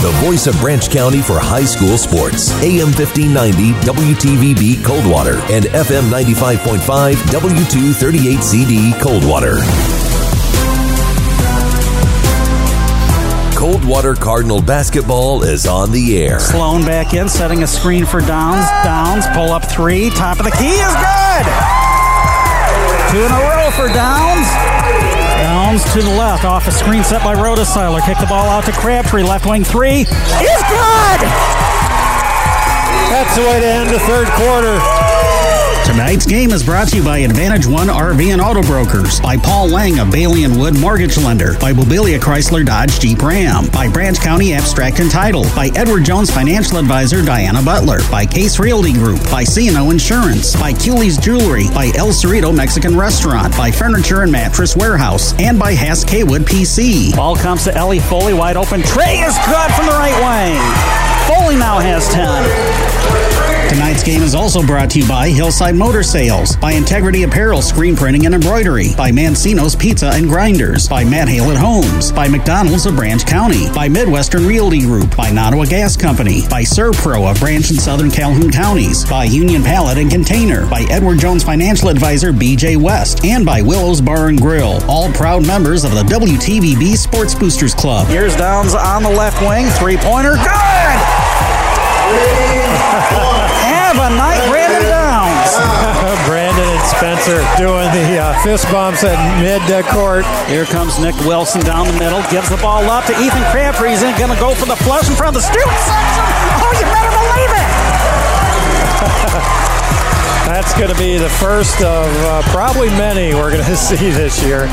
the voice of Branch County for high school sports. AM 1590 WTVB Coldwater and FM 95.5 W238CD Coldwater. Coldwater Cardinal basketball is on the air. Sloan back in, setting a screen for Downs. Downs, pull up three. Top of the key is good. Two in a row for Downs. To the left, off a screen set by Rhodesiler. Kick the ball out to Crabtree. Left wing three is good. That's the way to end the third quarter. Tonight's game is brought to you by Advantage One RV and Auto Brokers, by Paul Lang of Bailey and Wood Mortgage Lender, by Mobilia Chrysler Dodge Jeep Ram, by Branch County Abstract and Title, by Edward Jones Financial Advisor Diana Butler, by Case Realty Group, by CNO Insurance, by Cooley's Jewelry, by El Cerrito Mexican Restaurant, by Furniture and Mattress Warehouse, and by Hass Kaywood PC. Ball comes to Ellie Foley, wide open. Trey is good from the right wing. Foley now has 10. Tonight's game is also brought to you by Hillside Motor Sales, by Integrity Apparel Screen Printing and Embroidery, by Mancino's Pizza and Grinders, by Matt Hale at Homes, by McDonald's of Branch County, by Midwestern Realty Group, by Nottawa Gas Company, by Servpro of Branch and Southern Calhoun Counties, by Union Pallet and Container, by Edward Jones Financial Advisor BJ West, and by Willow's Bar and Grill, all proud members of the WTVB Sports Boosters Club. Here's Downs on the left wing, three pointer, good! Have a night, Brandon Downs. Brandon and Spencer doing the uh, fist bumps at mid uh, court. Here comes Nick Wilson down the middle, gives the ball up to Ethan Crabtree. He's going to go for the flush in front of the student section. Oh, you better believe it! That's going to be the first of uh, probably many we're going to see this year.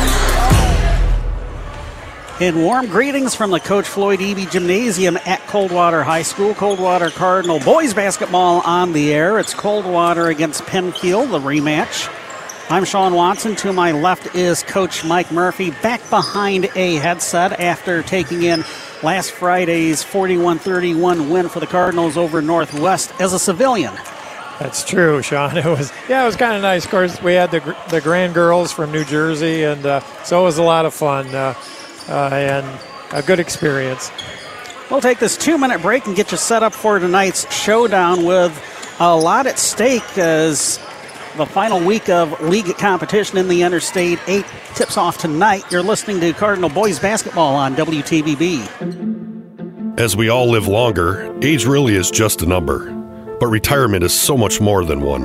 And warm greetings from the Coach Floyd Eby Gymnasium at Coldwater High School. Coldwater Cardinal boys basketball on the air. It's Coldwater against Penfield, the rematch. I'm Sean Watson. To my left is Coach Mike Murphy, back behind a headset after taking in last Friday's 41 31 win for the Cardinals over Northwest as a civilian. That's true, Sean. It was yeah, it was kind of nice. Of course, we had the the grand girls from New Jersey, and uh, so it was a lot of fun. Uh, Uh, and a good experience. We'll take this two minute break and get you set up for tonight's showdown with a lot at stake as the final week of league competition in the Interstate 8 tips off tonight. You're listening to Cardinal Boys Basketball on WTVB. As we all live longer, age really is just a number, but retirement is so much more than one.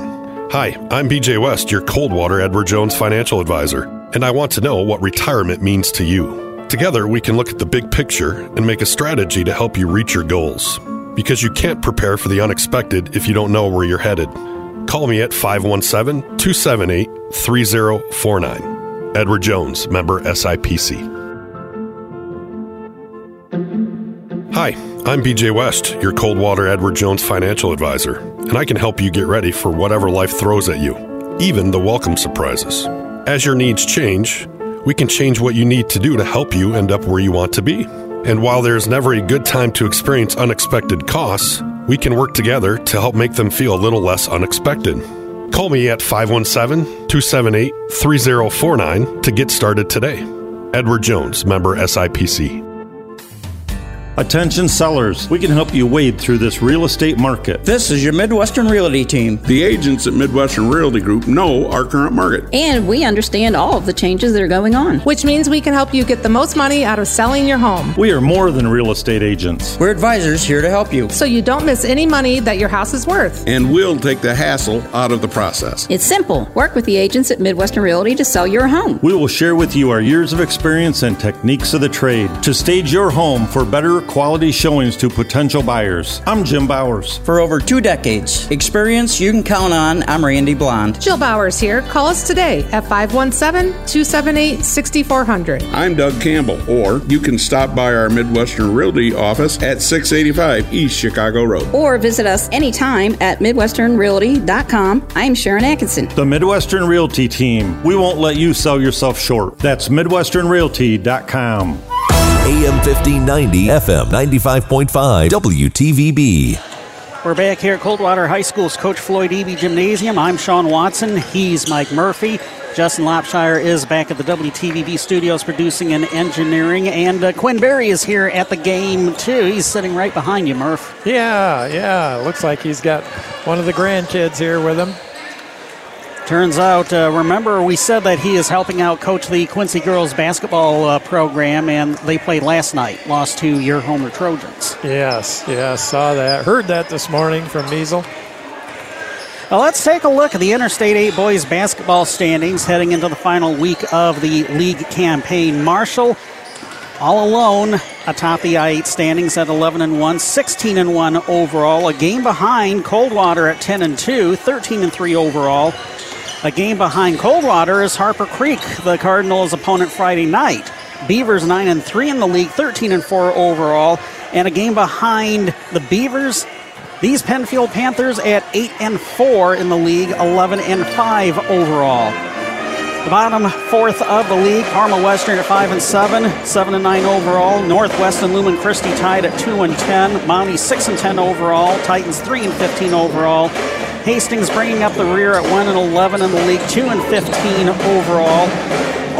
Hi, I'm BJ West, your Coldwater Edward Jones financial advisor, and I want to know what retirement means to you. Together, we can look at the big picture and make a strategy to help you reach your goals. Because you can't prepare for the unexpected if you don't know where you're headed. Call me at 517 278 3049. Edward Jones, member SIPC. Hi, I'm BJ West, your Coldwater Edward Jones financial advisor, and I can help you get ready for whatever life throws at you, even the welcome surprises. As your needs change, we can change what you need to do to help you end up where you want to be. And while there's never a good time to experience unexpected costs, we can work together to help make them feel a little less unexpected. Call me at 517 278 3049 to get started today. Edward Jones, member SIPC. Attention sellers, we can help you wade through this real estate market. This is your Midwestern Realty team. The agents at Midwestern Realty Group know our current market. And we understand all of the changes that are going on. Which means we can help you get the most money out of selling your home. We are more than real estate agents. We're advisors here to help you. So you don't miss any money that your house is worth. And we'll take the hassle out of the process. It's simple. Work with the agents at Midwestern Realty to sell your home. We will share with you our years of experience and techniques of the trade to stage your home for better quality showings to potential buyers. I'm Jim Bowers. For over two decades, experience you can count on, I'm Randy Blond. Jill Bowers here. Call us today at 517 278 6400. I'm Doug Campbell, or you can stop by our Midwestern Realty office at 685 East Chicago Road. Or visit us anytime at MidwesternRealty.com. I'm Sharon Atkinson. The Midwestern Realty team. We won't let you sell yourself short. That's MidwesternRealty.com. AM 1590, FM 95.5, WTVB. We're back here at Coldwater High School's Coach Floyd Eby Gymnasium. I'm Sean Watson. He's Mike Murphy. Justin Lopshire is back at the WTVB studios producing and engineering, and uh, Quinn Berry is here at the game too. He's sitting right behind you, Murph. Yeah, yeah. Looks like he's got one of the grandkids here with him. Turns out, uh, remember, we said that he is helping out coach the Quincy girls basketball uh, program, and they played last night, lost to your Homer Trojans. Yes, yes, saw that. Heard that this morning from Measle. Well, let's take a look at the Interstate 8 boys basketball standings heading into the final week of the league campaign. Marshall all alone atop the I-8 standings at 11 and 1, 16 and 1 overall. A game behind Coldwater at 10 and 2, 13 and 3 overall. A game behind Coldwater is Harper Creek, the Cardinals' opponent Friday night. Beavers 9 and 3 in the league, 13 and 4 overall. And a game behind the Beavers, these Penfield Panthers at 8 and 4 in the league, 11 and 5 overall. The bottom fourth of the league, Parma Western at 5 and 7, 7 and 9 overall. Northwest and Lumen Christi tied at 2 and 10. Mountie 6 and 10 overall. Titans 3 and 15 overall. Hastings bringing up the rear at 1 and 11 in the league, 2 and 15 overall.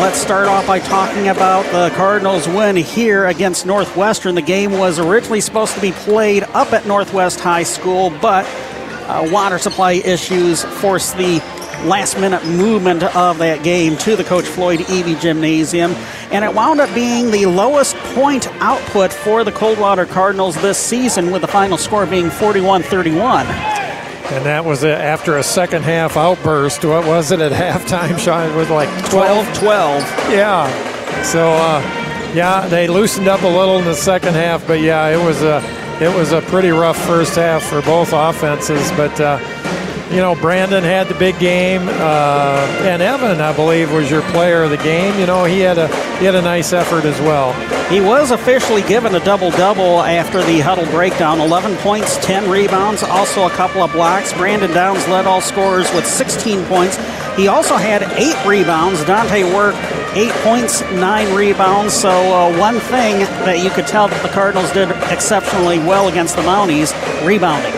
Let's start off by talking about the Cardinals' win here against Northwestern. The game was originally supposed to be played up at Northwest High School, but uh, water supply issues forced the last minute movement of that game to the Coach Floyd Eby Gymnasium. And it wound up being the lowest point output for the Coldwater Cardinals this season, with the final score being 41 31. And that was after a second half outburst. What was it at halftime, Sean? It was like 12 12. Yeah. So, uh, yeah, they loosened up a little in the second half, but yeah, it was a it was a pretty rough first half for both offenses. But uh, you know, Brandon had the big game, uh, and Evan, I believe, was your player of the game. You know, he had a he had a nice effort as well. He was officially given a double double after the huddle breakdown 11 points, 10 rebounds, also a couple of blocks. Brandon Downs led all scorers with 16 points. He also had eight rebounds. Dante Work, eight points, nine rebounds. So, uh, one thing that you could tell that the Cardinals did exceptionally well against the Mounties rebounding.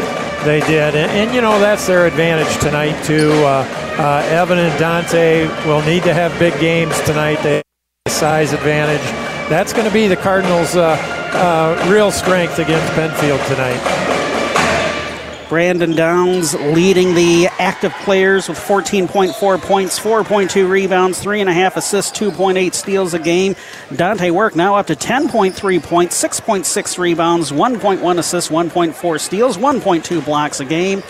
They did, and, and, you know that's their advantage tonight too. Uh, uh, Evan and Dante will need to have big games tonight. They have size advantage. That's going to be the Cardinals' uh, uh, real strength against Penfield tonight. Brandon Downs leading the active players with 14.4 points, 4.2 rebounds, 3.5 assists, 2.8 steals a game. Dante Work now up to 10.3 points, 6.6 rebounds, 1.1 assists, 1.4 steals, 1.2 blocks a game.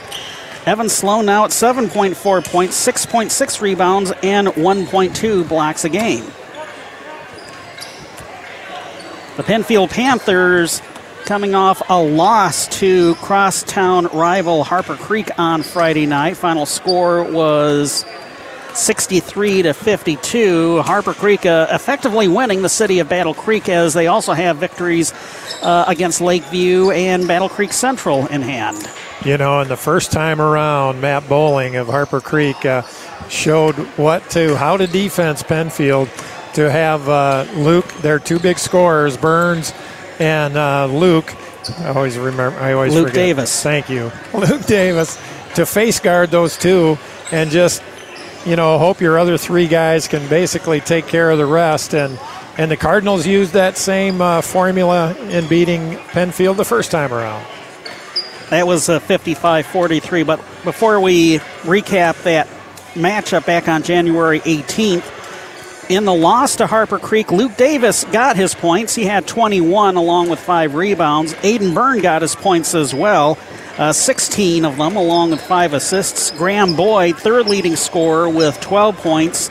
Evan Sloan now at 7.4 points, 6.6 rebounds, and 1.2 blocks a game. The Penfield Panthers coming off a loss to crosstown rival Harper Creek on Friday night. Final score was 63 to 52. Harper Creek uh, effectively winning the city of Battle Creek as they also have victories uh, against Lakeview and Battle Creek Central in hand. You know, and the first time around, Matt Bowling of Harper Creek uh, showed what to how to defense Penfield to have uh, Luke, their two big scorers, Burns and uh, Luke. I always remember. I always Luke forget. Davis. Thank you, Luke Davis, to face guard those two and just you know hope your other three guys can basically take care of the rest and. And the Cardinals used that same uh, formula in beating Penfield the first time around. That was a 55 43. But before we recap that matchup back on January 18th, in the loss to Harper Creek, Luke Davis got his points. He had 21 along with five rebounds. Aiden Burns got his points as well, uh, 16 of them along with five assists. Graham Boyd, third leading scorer with 12 points.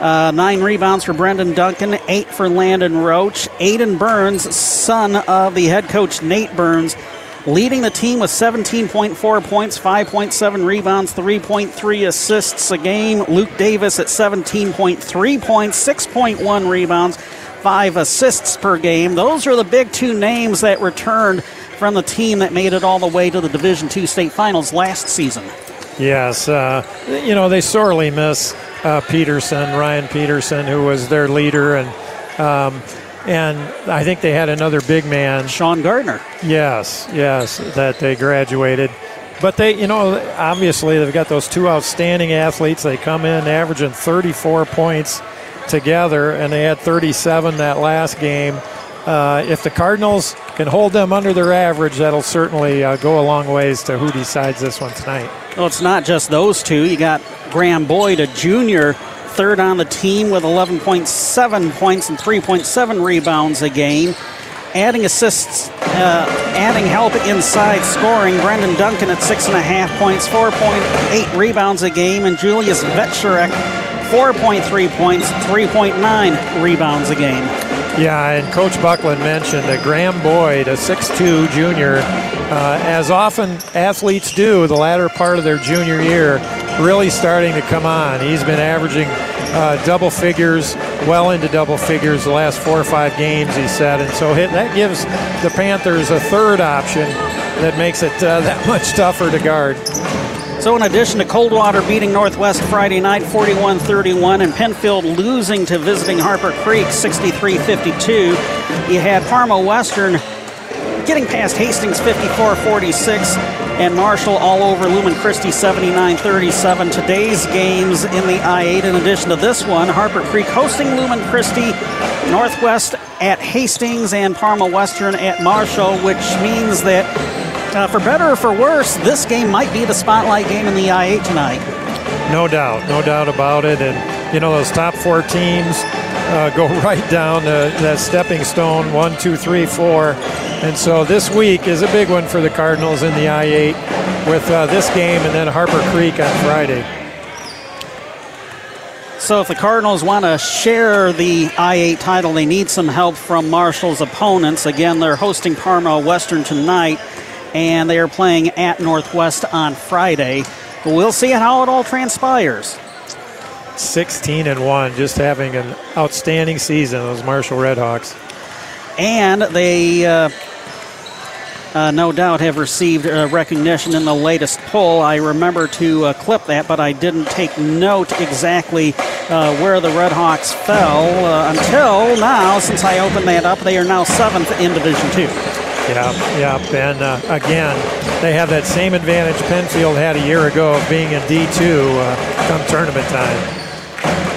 Uh, nine rebounds for Brendan Duncan, eight for Landon Roach. Aiden Burns, son of the head coach Nate Burns, leading the team with 17.4 points, 5.7 rebounds, 3.3 assists a game. Luke Davis at 17.3 points, 6.1 rebounds, 5 assists per game. Those are the big two names that returned from the team that made it all the way to the Division II state finals last season. Yes, uh, you know, they sorely miss uh, Peterson, Ryan Peterson, who was their leader, and um, and I think they had another big man, Sean Gardner. Yes, yes, that they graduated. but they, you know, obviously they've got those two outstanding athletes. They come in averaging 34 points together, and they had 37 that last game. Uh, if the Cardinals can hold them under their average, that'll certainly uh, go a long ways to who decides this one tonight. Well, it's not just those two. You got Graham Boyd, a junior, third on the team with 11.7 points and 3.7 rebounds a game. Adding assists, uh, adding help inside scoring. Brendan Duncan at six and a half points, 4.8 rebounds a game, and Julius Vetcherek, 4.3 points, 3.9 rebounds a game. Yeah, and Coach Buckland mentioned that Graham Boyd, a 6'2 junior, uh, as often athletes do the latter part of their junior year, really starting to come on. He's been averaging uh, double figures, well into double figures the last four or five games, he said. And so that gives the Panthers a third option that makes it uh, that much tougher to guard. So, in addition to Coldwater beating Northwest Friday night 41 31 and Penfield losing to visiting Harper Creek 63 52, you had Parma Western getting past Hastings 54 46 and Marshall all over Lumen Christi 79 37. Today's games in the I 8, in addition to this one, Harper Creek hosting Lumen Christi, Northwest at Hastings, and Parma Western at Marshall, which means that uh, for better or for worse, this game might be the spotlight game in the I-8 tonight. No doubt, no doubt about it. And you know those top four teams uh, go right down to that stepping stone one, two, three, four. And so this week is a big one for the Cardinals in the I-8 with uh, this game and then Harper Creek on Friday. So if the Cardinals want to share the I-8 title, they need some help from Marshall's opponents. Again, they're hosting Parma Western tonight and they are playing at Northwest on Friday. But we'll see how it all transpires. 16 and 1, just having an outstanding season, those Marshall Redhawks. And they, uh, uh, no doubt, have received uh, recognition in the latest poll. I remember to uh, clip that, but I didn't take note exactly uh, where the Redhawks fell uh, until now. Since I opened that up, they are now seventh in Division Two. Yeah, yeah, and again, they have that same advantage Penfield had a year ago of being in D2 uh, come tournament time.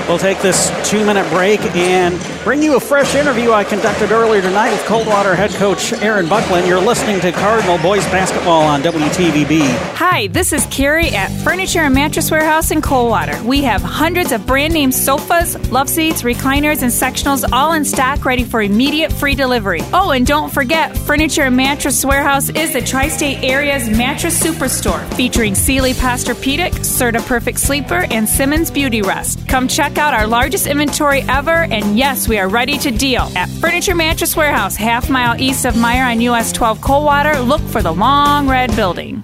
We'll take this two minute break and bring you a fresh interview I conducted earlier tonight with Coldwater head coach Aaron Buckland. You're listening to Cardinal Boys Basketball on WTVB. Hi, this is Carrie at Furniture and Mattress Warehouse in Coldwater. We have hundreds of brand name sofas, love seats, recliners, and sectionals all in stock ready for immediate free delivery. Oh, and don't forget, Furniture and Mattress Warehouse is the tri state area's mattress superstore featuring Sealy Posturepedic, Serta Perfect Sleeper, and Simmons Beauty Rest. Come check out our largest inventory ever, and yes, we are ready to deal. At Furniture Mattress Warehouse, half mile east of Meijer on US 12 Coldwater, look for the long red building.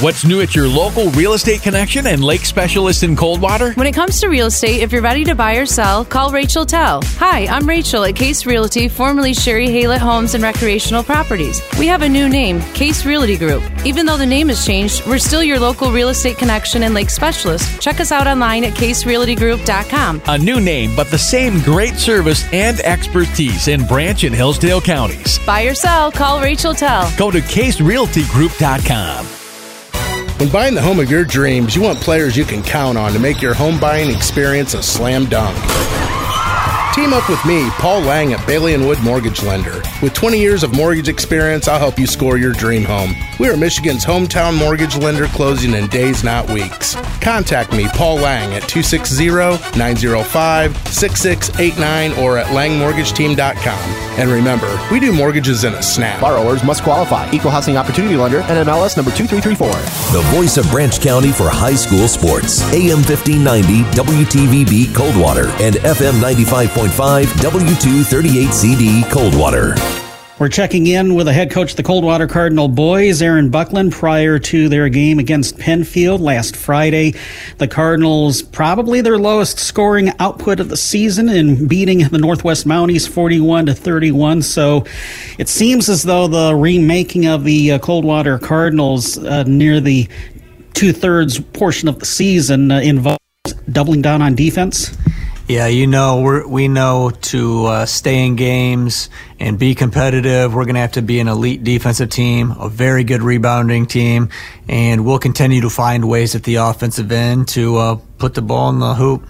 What's new at your local real estate connection and lake specialist in Coldwater? When it comes to real estate, if you're ready to buy or sell, call Rachel Tell. Hi, I'm Rachel at Case Realty, formerly Sherry Haylett Homes and Recreational Properties. We have a new name, Case Realty Group. Even though the name has changed, we're still your local real estate connection and lake specialist. Check us out online at caserealtygroup.com. A new name, but the same great service and expertise in Branch and Hillsdale counties. Buy or sell, call Rachel Tell. Go to caserealtygroup.com. When buying the home of your dreams, you want players you can count on to make your home buying experience a slam dunk. Team up with me, Paul Lang at Bailey and Wood Mortgage Lender. With 20 years of mortgage experience, I'll help you score your dream home. We are Michigan's hometown mortgage lender closing in days, not weeks. Contact me, Paul Lang, at 260-905-6689 or at langmortgageteam.com. And remember, we do mortgages in a snap. Borrowers must qualify. Equal housing opportunity lender and MLS number 2334. The voice of Branch County for high school sports. AM 1590 WTVB Coldwater and FM 95.5 W238CD Coldwater. We're checking in with the head coach of the Coldwater Cardinal boys, Aaron Buckland, prior to their game against Penfield last Friday. The Cardinals probably their lowest scoring output of the season in beating the Northwest Mounties 41 to 31. So it seems as though the remaking of the uh, Coldwater Cardinals uh, near the two thirds portion of the season uh, involves doubling down on defense. Yeah, you know, we're, we know to uh, stay in games and be competitive, we're going to have to be an elite defensive team, a very good rebounding team, and we'll continue to find ways at the offensive end to uh, put the ball in the hoop.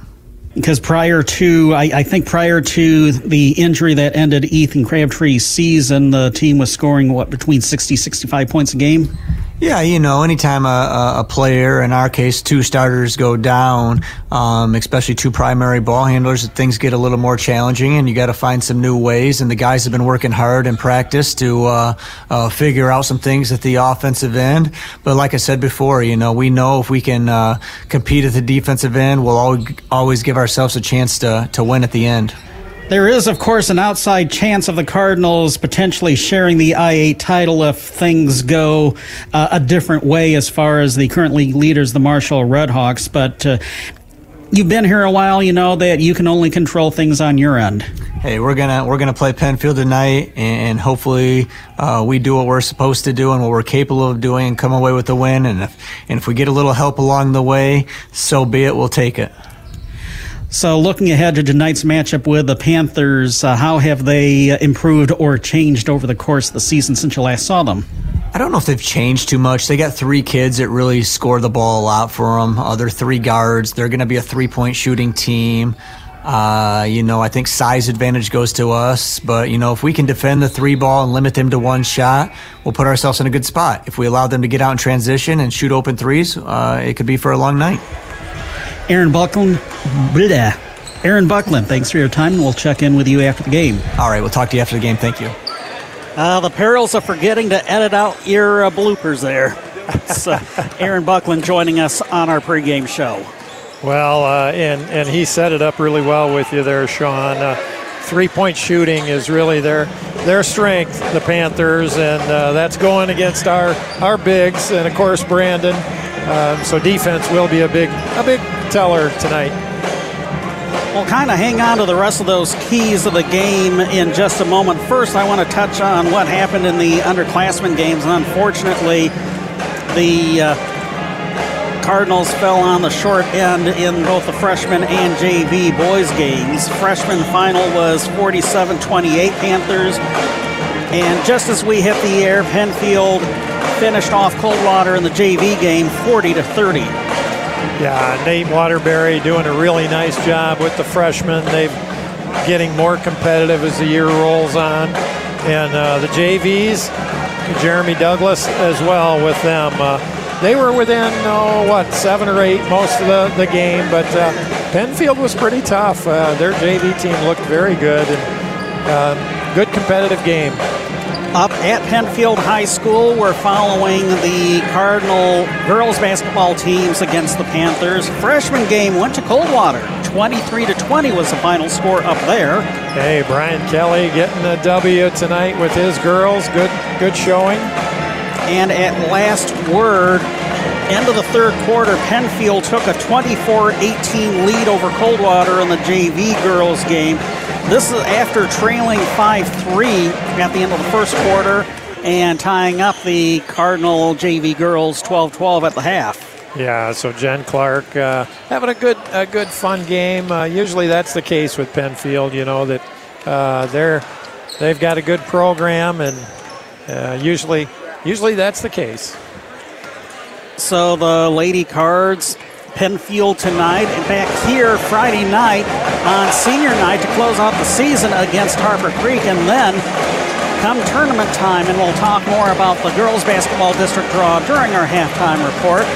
Because prior to, I, I, think prior to the injury that ended Ethan Crabtree's season, the team was scoring, what, between 60, 65 points a game? Yeah, you know, anytime a, a player, in our case, two starters go down, um, especially two primary ball handlers, things get a little more challenging, and you got to find some new ways. And the guys have been working hard in practice to uh, uh, figure out some things at the offensive end. But like I said before, you know, we know if we can uh, compete at the defensive end, we'll always give ourselves a chance to to win at the end. There is, of course, an outside chance of the Cardinals potentially sharing the I-8 title if things go uh, a different way as far as the current league leaders, the Marshall Redhawks. But uh, you've been here a while, you know that you can only control things on your end. Hey, we're gonna we're gonna play Penfield tonight, and hopefully uh, we do what we're supposed to do and what we're capable of doing, and come away with a win. And if and if we get a little help along the way, so be it. We'll take it. So, looking ahead to tonight's matchup with the Panthers, uh, how have they improved or changed over the course of the season since you last saw them? I don't know if they've changed too much. They got three kids that really score the ball a lot for them. Uh, they're three guards. They're going to be a three point shooting team. Uh, you know, I think size advantage goes to us, but you know, if we can defend the three ball and limit them to one shot, we'll put ourselves in a good spot. If we allow them to get out in transition and shoot open threes, uh, it could be for a long night. Aaron Buckland. Blah. Aaron Buckland, thanks for your time, and we'll check in with you after the game. All right, we'll talk to you after the game. Thank you. Uh, the perils of forgetting to edit out your uh, bloopers there. uh, Aaron Buckland joining us on our pregame show. Well, uh, and and he set it up really well with you there, Sean. Uh, three-point shooting is really their their strength, the Panthers, and uh, that's going against our our bigs, and of course Brandon. Um, so defense will be a big a big teller tonight. We'll kind of hang on to the rest of those keys of the game in just a moment. First, I want to touch on what happened in the underclassmen games. And unfortunately, the uh, Cardinals fell on the short end in both the freshman and JV boys games. Freshman final was 47 28 Panthers. And just as we hit the air, Penfield finished off Coldwater in the JV game 40 to 30. Yeah, Nate Waterbury doing a really nice job with the freshmen. They've getting more competitive as the year rolls on, and uh, the JVs, Jeremy Douglas as well with them. Uh, they were within oh what seven or eight most of the, the game, but uh, Penfield was pretty tough. Uh, their JV team looked very good and uh, good competitive game up at Penfield High School. We're following the Cardinal girls basketball teams against the Panthers. Freshman game went to Coldwater. 23 to 20 was the final score up there. Hey, Brian Kelly getting the W tonight with his girls. Good good showing. And at last word, end of the third quarter, Penfield took a 24-18 lead over Coldwater in the JV girls game. This is after trailing 5 3 at the end of the first quarter and tying up the Cardinal JV girls 12 12 at the half. Yeah, so Jen Clark uh, having a good, a good fun game. Uh, usually that's the case with Penfield. You know that uh, they're they've got a good program, and uh, usually, usually that's the case. So the Lady Cards Penfield tonight and back here Friday night on senior night to close out the season against Harper Creek. And then come tournament time, and we'll talk more about the girls basketball district draw during our halftime report.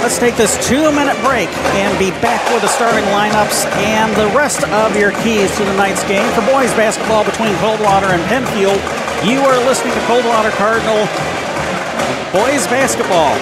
Let's take this two minute break and be back with the starting lineups and the rest of your keys to tonight's game. For boys basketball between Coldwater and Penfield, you are listening to Coldwater Cardinal Boys Basketball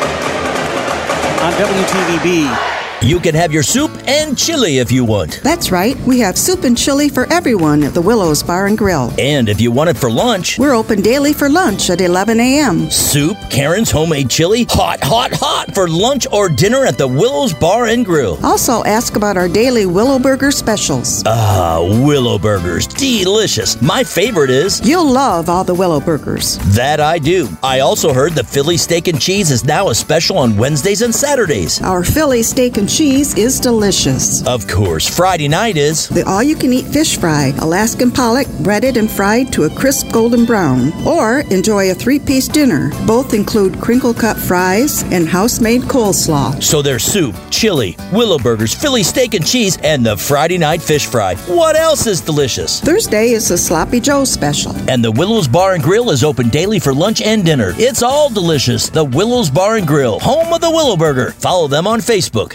on WTVB You can have your soup and chili if you want. That's right. We have soup and chili for everyone at the Willows Bar and Grill. And if you want it for lunch, we're open daily for lunch at 11 a.m. Soup, Karen's homemade chili, hot, hot, hot for lunch or dinner at the Willows Bar and Grill. Also, ask about our daily Willow Burger specials. Ah, Willow Burgers. Delicious. My favorite is. You'll love all the Willow Burgers. That I do. I also heard the Philly steak and cheese is now a special on Wednesdays and Saturdays. Our Philly steak and cheese is delicious. Of course, Friday night is the all you can eat fish fry, Alaskan pollock, breaded and fried to a crisp golden brown. Or enjoy a three piece dinner. Both include crinkle cut fries and house made coleslaw. So there's soup, chili, willow burgers, Philly steak and cheese, and the Friday night fish fry. What else is delicious? Thursday is the Sloppy Joe special. And the Willows Bar and Grill is open daily for lunch and dinner. It's all delicious. The Willows Bar and Grill, home of the Willow Burger. Follow them on Facebook.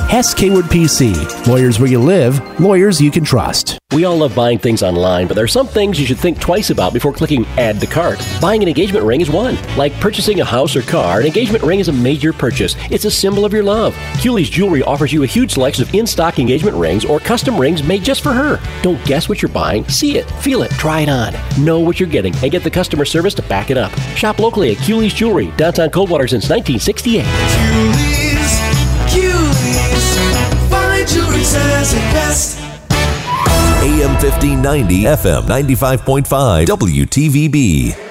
Hess Kaywood PC. Lawyers where you live, lawyers you can trust. We all love buying things online, but there are some things you should think twice about before clicking add to cart. Buying an engagement ring is one. Like purchasing a house or car, an engagement ring is a major purchase. It's a symbol of your love. Cooley's Jewelry offers you a huge selection of in-stock engagement rings or custom rings made just for her. Don't guess what you're buying. See it, feel it, try it on. Know what you're getting and get the customer service to back it up. Shop locally at Cooley's Jewelry, downtown Coldwater since 1968. Cooley's, fine jewelry says it best. AM 1590, FM 95.5, WTVB.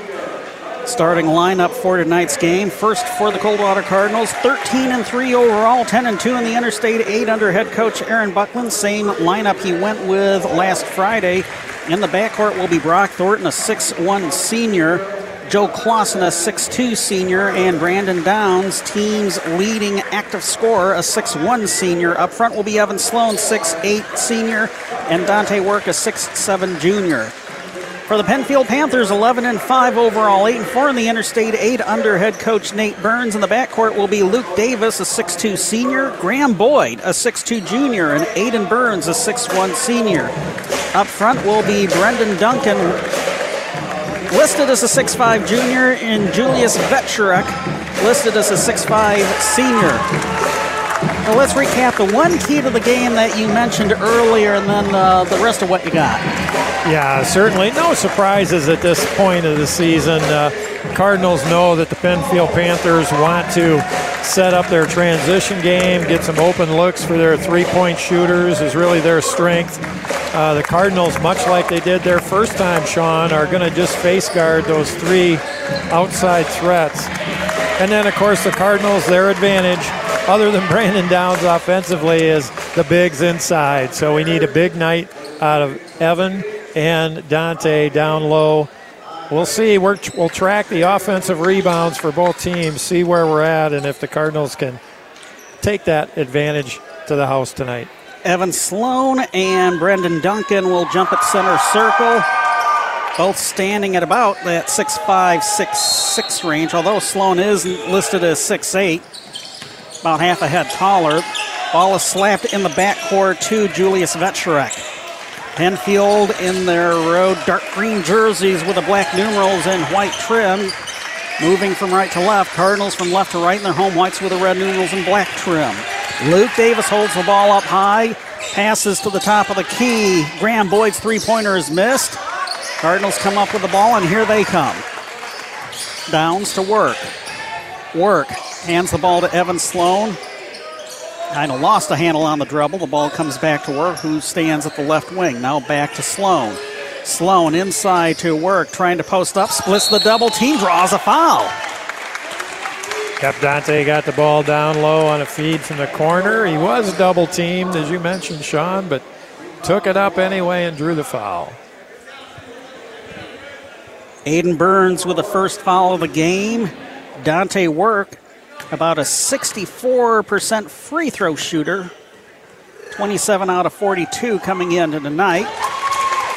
Starting lineup for tonight's game. First for the Coldwater Cardinals, 13 and 3 overall, 10 and 2 in the Interstate 8 under head coach Aaron Buckland. Same lineup he went with last Friday. In the backcourt will be Brock Thornton, a 6-1 senior. Joe Clausen, a 6'2 senior, and Brandon Downs, team's leading active scorer, a 6'1 senior. Up front will be Evan Sloan, 6'8 senior, and Dante Work, a 6'7 junior. For the Penfield Panthers, 11 and 5 overall, 8 and 4 in the Interstate 8 under head coach Nate Burns. In the backcourt will be Luke Davis, a 6'2 senior, Graham Boyd, a 6'2 junior, and Aiden Burns, a 6'1 senior. Up front will be Brendan Duncan, listed as a 6'5 junior, and Julius Vetcherek, listed as a 6'5 senior. Well, let's recap the one key to the game that you mentioned earlier and then uh, the rest of what you got. Yeah, certainly. No surprises at this point of the season. Uh, Cardinals know that the Penfield Panthers want to set up their transition game, get some open looks for their three point shooters, is really their strength. Uh, the Cardinals, much like they did their first time, Sean, are going to just face guard those three outside threats. And then, of course, the Cardinals, their advantage, other than Brandon Downs offensively, is the bigs inside. So we need a big night out of Evan and Dante down low. We'll see. we will track the offensive rebounds for both teams, see where we're at, and if the Cardinals can take that advantage to the house tonight. Evan Sloan and Brendan Duncan will jump at center circle. Both standing at about that 6'5, 6'6 range, although Sloan is listed as 6'8, about half a head taller. Ball is slapped in the backcourt to Julius Vetcherek. Penfield in their road dark green jerseys with the black numerals and white trim. Moving from right to left. Cardinals from left to right in their home whites with the red numerals and black trim. Luke Davis holds the ball up high. Passes to the top of the key. Graham Boyd's three pointer is missed. Cardinals come up with the ball, and here they come. Downs to work. Work hands the ball to Evan Sloan. Kind of lost a handle on the dribble. The ball comes back to Work, who stands at the left wing. Now back to Sloan. Sloan inside to Work, trying to post up, splits the double team, draws a foul. Yep, Dante got the ball down low on a feed from the corner. He was double teamed, as you mentioned, Sean, but took it up anyway and drew the foul. Aiden Burns with the first foul of the game. Dante Work, about a 64% free throw shooter. 27 out of 42 coming into tonight.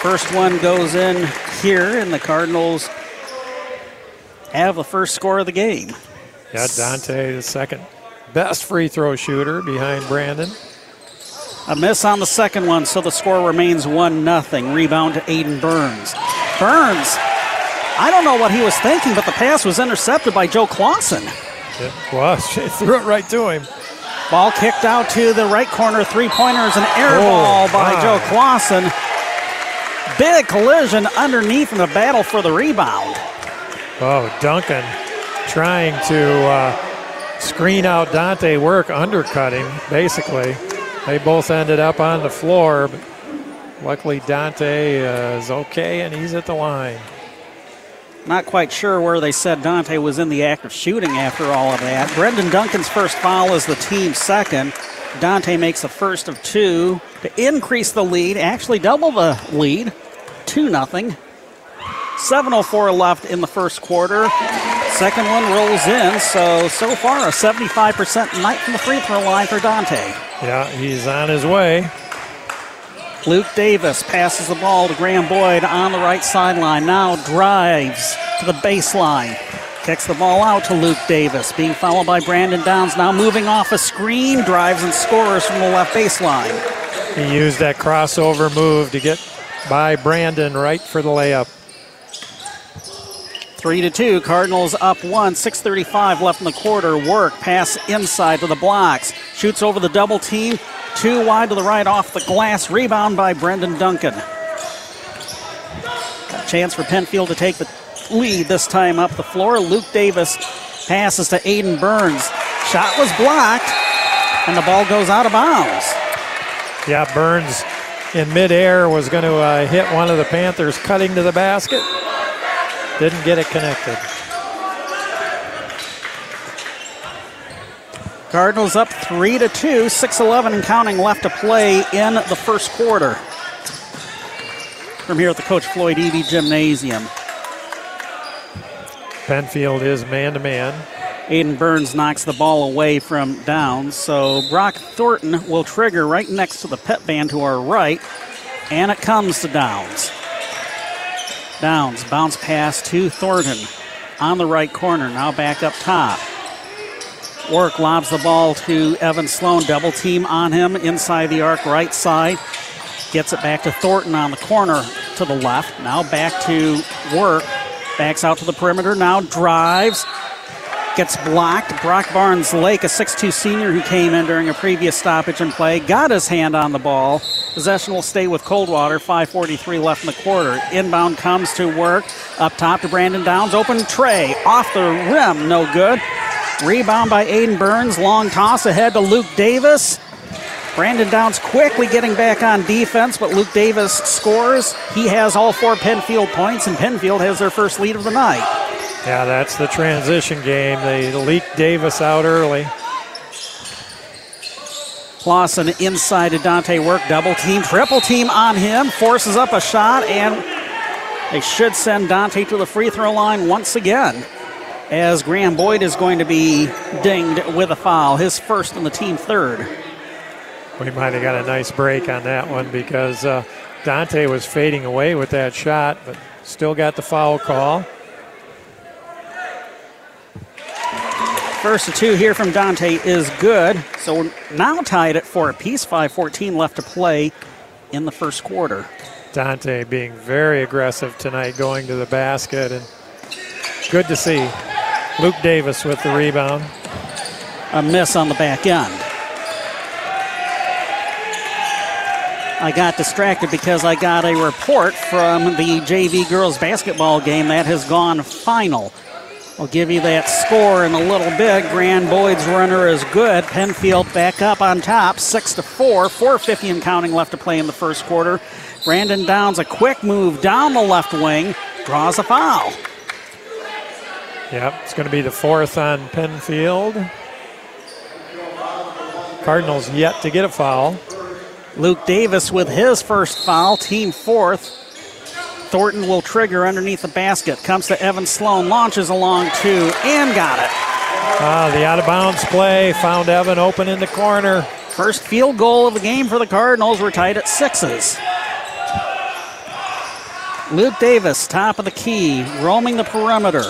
First one goes in here, and the Cardinals have the first score of the game. Yeah, Dante, the second best free throw shooter behind Brandon. A miss on the second one, so the score remains 1 0. Rebound to Aiden Burns. Burns, I don't know what he was thinking, but the pass was intercepted by Joe Clausen. It was. She threw it right to him. Ball kicked out to the right corner, three pointers, an air Oh, ball by my. Joe Clausen. Big collision underneath in the battle for the rebound. Oh, Duncan trying to uh, screen out Dante Work, undercut him, basically. They both ended up on the floor, but luckily Dante uh, is okay and he's at the line. Not quite sure where they said Dante was in the act of shooting after all of that. Brendan Duncan's first foul is the team's second. Dante makes the first of two to increase the lead, actually double the lead, 2 0. 7.04 left in the first quarter. Second one rolls in, so so far a 75% night from the free throw line for Dante. Yeah, he's on his way. Luke Davis passes the ball to Graham Boyd on the right sideline. Now drives to the baseline. Kicks the ball out to Luke Davis, being followed by Brandon Downs. Now moving off a screen, drives and scores from the left baseline. He used that crossover move to get by Brandon right for the layup. Three to two. Cardinals up one. 6:35 left in the quarter. Work pass inside to the blocks. Shoots over the double team. Two wide to the right off the glass. Rebound by Brendan Duncan. A chance for Penfield to take the lead this time up the floor. Luke Davis passes to Aiden Burns. Shot was blocked, and the ball goes out of bounds. Yeah, Burns in midair was going to uh, hit one of the Panthers cutting to the basket. Didn't get it connected. Cardinals up three to two, 6-11 and counting left to play in the first quarter. From here at the Coach Floyd Eby Gymnasium, Penfield is man to man. Aiden Burns knocks the ball away from Downs, so Brock Thornton will trigger right next to the pet band to our right, and it comes to Downs. Downs bounce pass to Thornton on the right corner, now back up top. Work lobs the ball to Evan Sloan. Double team on him inside the arc, right side. Gets it back to Thornton on the corner to the left. Now back to Work. Backs out to the perimeter. Now drives. Gets blocked. Brock Barnes Lake, a 6'2 senior who came in during a previous stoppage and play, got his hand on the ball. Possession will stay with Coldwater. 5.43 left in the quarter. Inbound comes to Work. Up top to Brandon Downs. Open tray. Off the rim. No good. Rebound by Aiden Burns. Long toss ahead to Luke Davis. Brandon Downs quickly getting back on defense, but Luke Davis scores. He has all four Penfield points, and Penfield has their first lead of the night. Yeah, that's the transition game. They leak Davis out early. Clausen inside to Dante Work. Double team, triple team on him. Forces up a shot, and they should send Dante to the free throw line once again. As Graham Boyd is going to be dinged with a foul, his first and the team third. We might have got a nice break on that one because uh, Dante was fading away with that shot, but still got the foul call. First of two here from Dante is good. So we're now tied at four apiece. 5.14 left to play in the first quarter. Dante being very aggressive tonight, going to the basket, and good to see. Luke Davis with the rebound. A miss on the back end. I got distracted because I got a report from the JV girls basketball game that has gone final. I'll give you that score in a little bit. Graham Boyd's runner is good. Penfield back up on top, six to four. 4:50 and counting left to play in the first quarter. Brandon Downs a quick move down the left wing, draws a foul. Yep, it's going to be the fourth on Penfield. Cardinals yet to get a foul. Luke Davis with his first foul, team fourth. Thornton will trigger underneath the basket. Comes to Evan Sloan, launches along two, and got it. Ah, the out of bounds play found Evan open in the corner. First field goal of the game for the Cardinals. We're tied at sixes. Luke Davis, top of the key, roaming the perimeter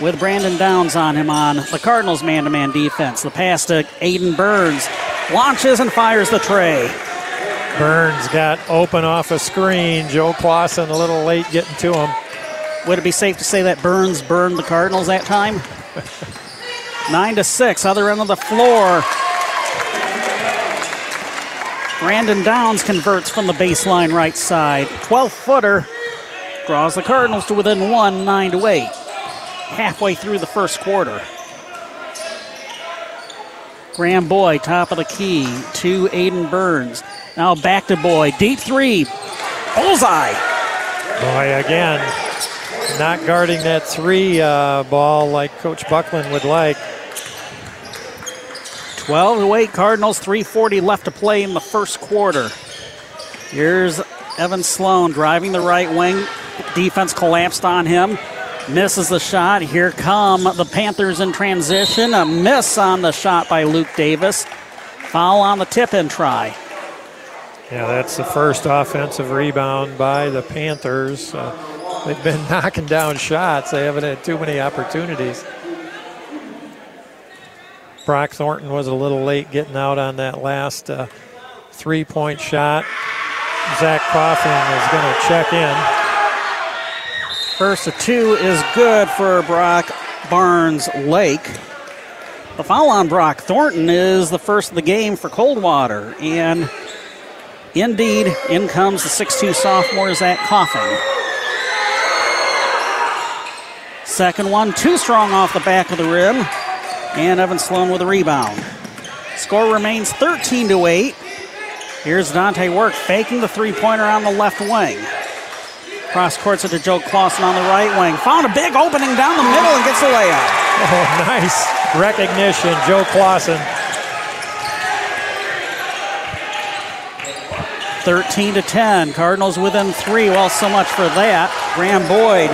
with Brandon Downs on him on the Cardinals man to man defense. The pass to Aiden Burns launches and fires the tray. Burns got open off a screen. Joe Clausen a little late getting to him. Would it be safe to say that Burns burned the Cardinals that time? Nine to six, other end of the floor. Brandon Downs converts from the baseline right side. 12 footer draws the Cardinals to within one, nine to eight. Halfway through the first quarter. Graham Boyd, top of the key, to Aiden Burns. Now back to Boyd. Deep three. Bullseye. Boy, again, not guarding that three uh, ball like Coach Buckland would like. 12 to 8 Cardinals, 340 left to play in the first quarter. Here's Evan Sloan driving the right wing. Defense collapsed on him. Misses the shot. Here come the Panthers in transition. A miss on the shot by Luke Davis. Foul on the tip in try. Yeah, that's the first offensive rebound by the Panthers. Uh, they've been knocking down shots. They haven't had too many opportunities. Brock Thornton was a little late getting out on that last uh, three point shot. Zach Coffin is going to check in. First of two is good for Brock Barnes Lake. The foul on Brock Thornton is the first of the game for Coldwater. And indeed, in comes the 6'2 sophomore Zach Coffin. Second one, too strong off the back of the rim. And Evan Sloan with a rebound. Score remains 13 to 8. Here's Dante Work faking the three pointer on the left wing. Cross courts it to Joe Clausen on the right wing. Found a big opening down the middle and gets a layup. Oh, nice recognition, Joe Clausen. 13 to 10. Cardinals within three. Well, so much for that. Graham Boyd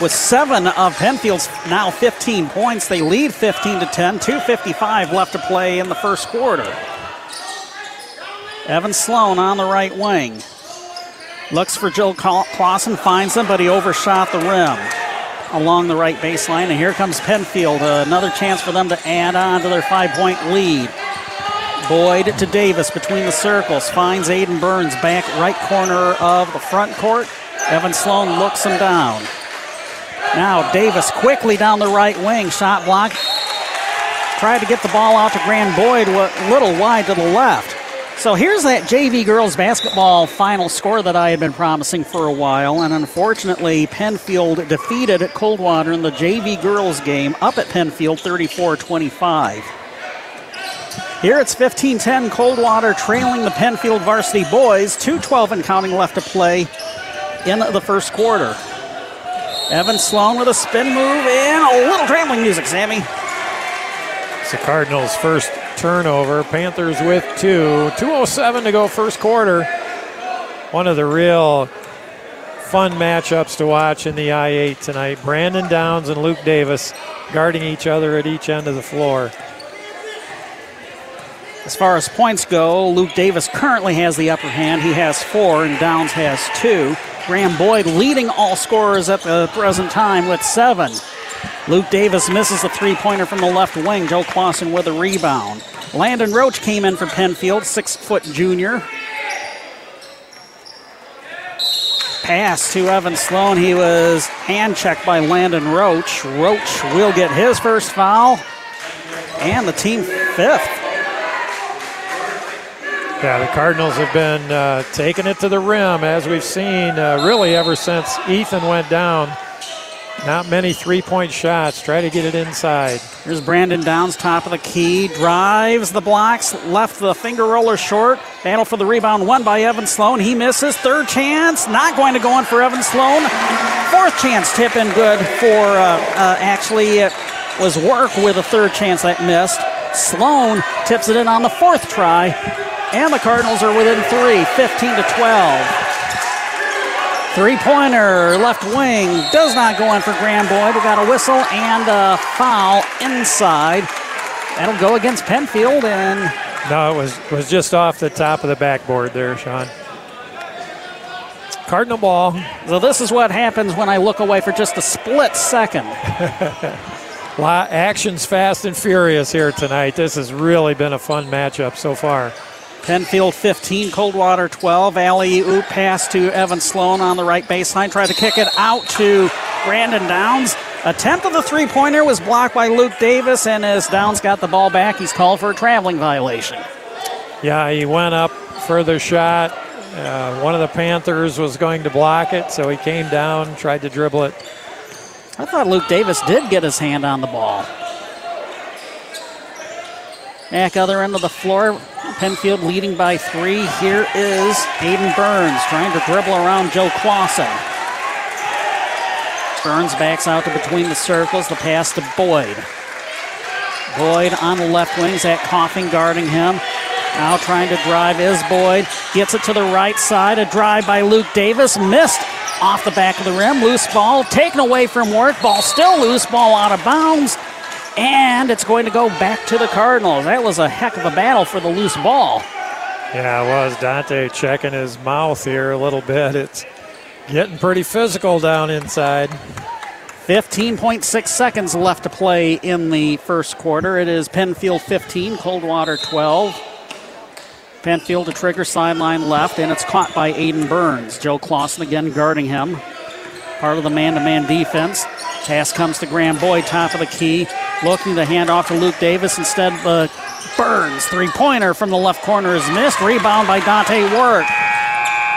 with seven of Penfield's now 15 points. They lead 15 to 10. 2.55 left to play in the first quarter. Evan Sloan on the right wing. Looks for Joe Clausen, finds him, but he overshot the rim along the right baseline. And here comes Penfield. Uh, another chance for them to add on to their five point lead. Boyd to Davis between the circles. Finds Aiden Burns back right corner of the front court. Evan Sloan looks him down. Now Davis quickly down the right wing. Shot block. Tried to get the ball out to Graham Boyd, a little wide to the left. So here's that JV girls basketball final score that I had been promising for a while, and unfortunately, Penfield defeated Coldwater in the JV girls game up at Penfield 34 25. Here it's 15 10 Coldwater trailing the Penfield varsity boys, 212 and counting left to play in the first quarter. Evan Sloan with a spin move and a little trailing music, Sammy. It's the Cardinals' first turnover. Panthers with two. 2.07 to go first quarter. One of the real fun matchups to watch in the I 8 tonight. Brandon Downs and Luke Davis guarding each other at each end of the floor. As far as points go, Luke Davis currently has the upper hand. He has four, and Downs has two. Graham Boyd leading all scorers at the present time with seven. Luke Davis misses a three pointer from the left wing. Joe Clausen with a rebound. Landon Roach came in for Penfield, six foot junior. Pass to Evan Sloan. He was hand checked by Landon Roach. Roach will get his first foul and the team fifth. Yeah, the Cardinals have been uh, taking it to the rim as we've seen uh, really ever since Ethan went down. Not many three point shots. Try to get it inside. Here's Brandon Downs, top of the key. Drives the blocks, left the finger roller short. Battle for the rebound, won by Evan Sloan. He misses. Third chance, not going to go in for Evan Sloan. Fourth chance, tip in good for, uh, uh, actually, it was work with a third chance that missed. Sloan tips it in on the fourth try. And the Cardinals are within three, 15 to 12. Three pointer, left wing, does not go in for Graham Boyd. We got a whistle and a foul inside. That'll go against Penfield and. No, it was was just off the top of the backboard there, Sean. Cardinal ball. So this is what happens when I look away for just a split second. Action's fast and furious here tonight. This has really been a fun matchup so far. Penfield 15, Coldwater 12. Alley oop pass to Evan Sloan on the right baseline. Tried to kick it out to Brandon Downs. Attempt of the three pointer was blocked by Luke Davis, and as Downs got the ball back, he's called for a traveling violation. Yeah, he went up, further shot. Uh, one of the Panthers was going to block it, so he came down, tried to dribble it. I thought Luke Davis did get his hand on the ball. Back other end of the floor, Penfield leading by three. Here is Aiden Burns trying to dribble around Joe Clausen. Burns backs out to between the circles. The pass to Boyd. Boyd on the left wing. Zach Coffin guarding him. Now trying to drive is Boyd. Gets it to the right side. A drive by Luke Davis. Missed off the back of the rim. Loose ball taken away from Work. Ball still loose. Ball out of bounds. And it's going to go back to the Cardinals. That was a heck of a battle for the loose ball. Yeah, it was. Dante checking his mouth here a little bit. It's getting pretty physical down inside. 15.6 seconds left to play in the first quarter. It is Penfield 15, Coldwater 12. Penfield to trigger sideline left, and it's caught by Aiden Burns. Joe Clausen again guarding him. Part of the man to man defense. Pass comes to Graham Boyd, top of the key. Looking to hand off to Luke Davis. Instead, uh, Burns, three pointer from the left corner is missed. Rebound by Dante Work.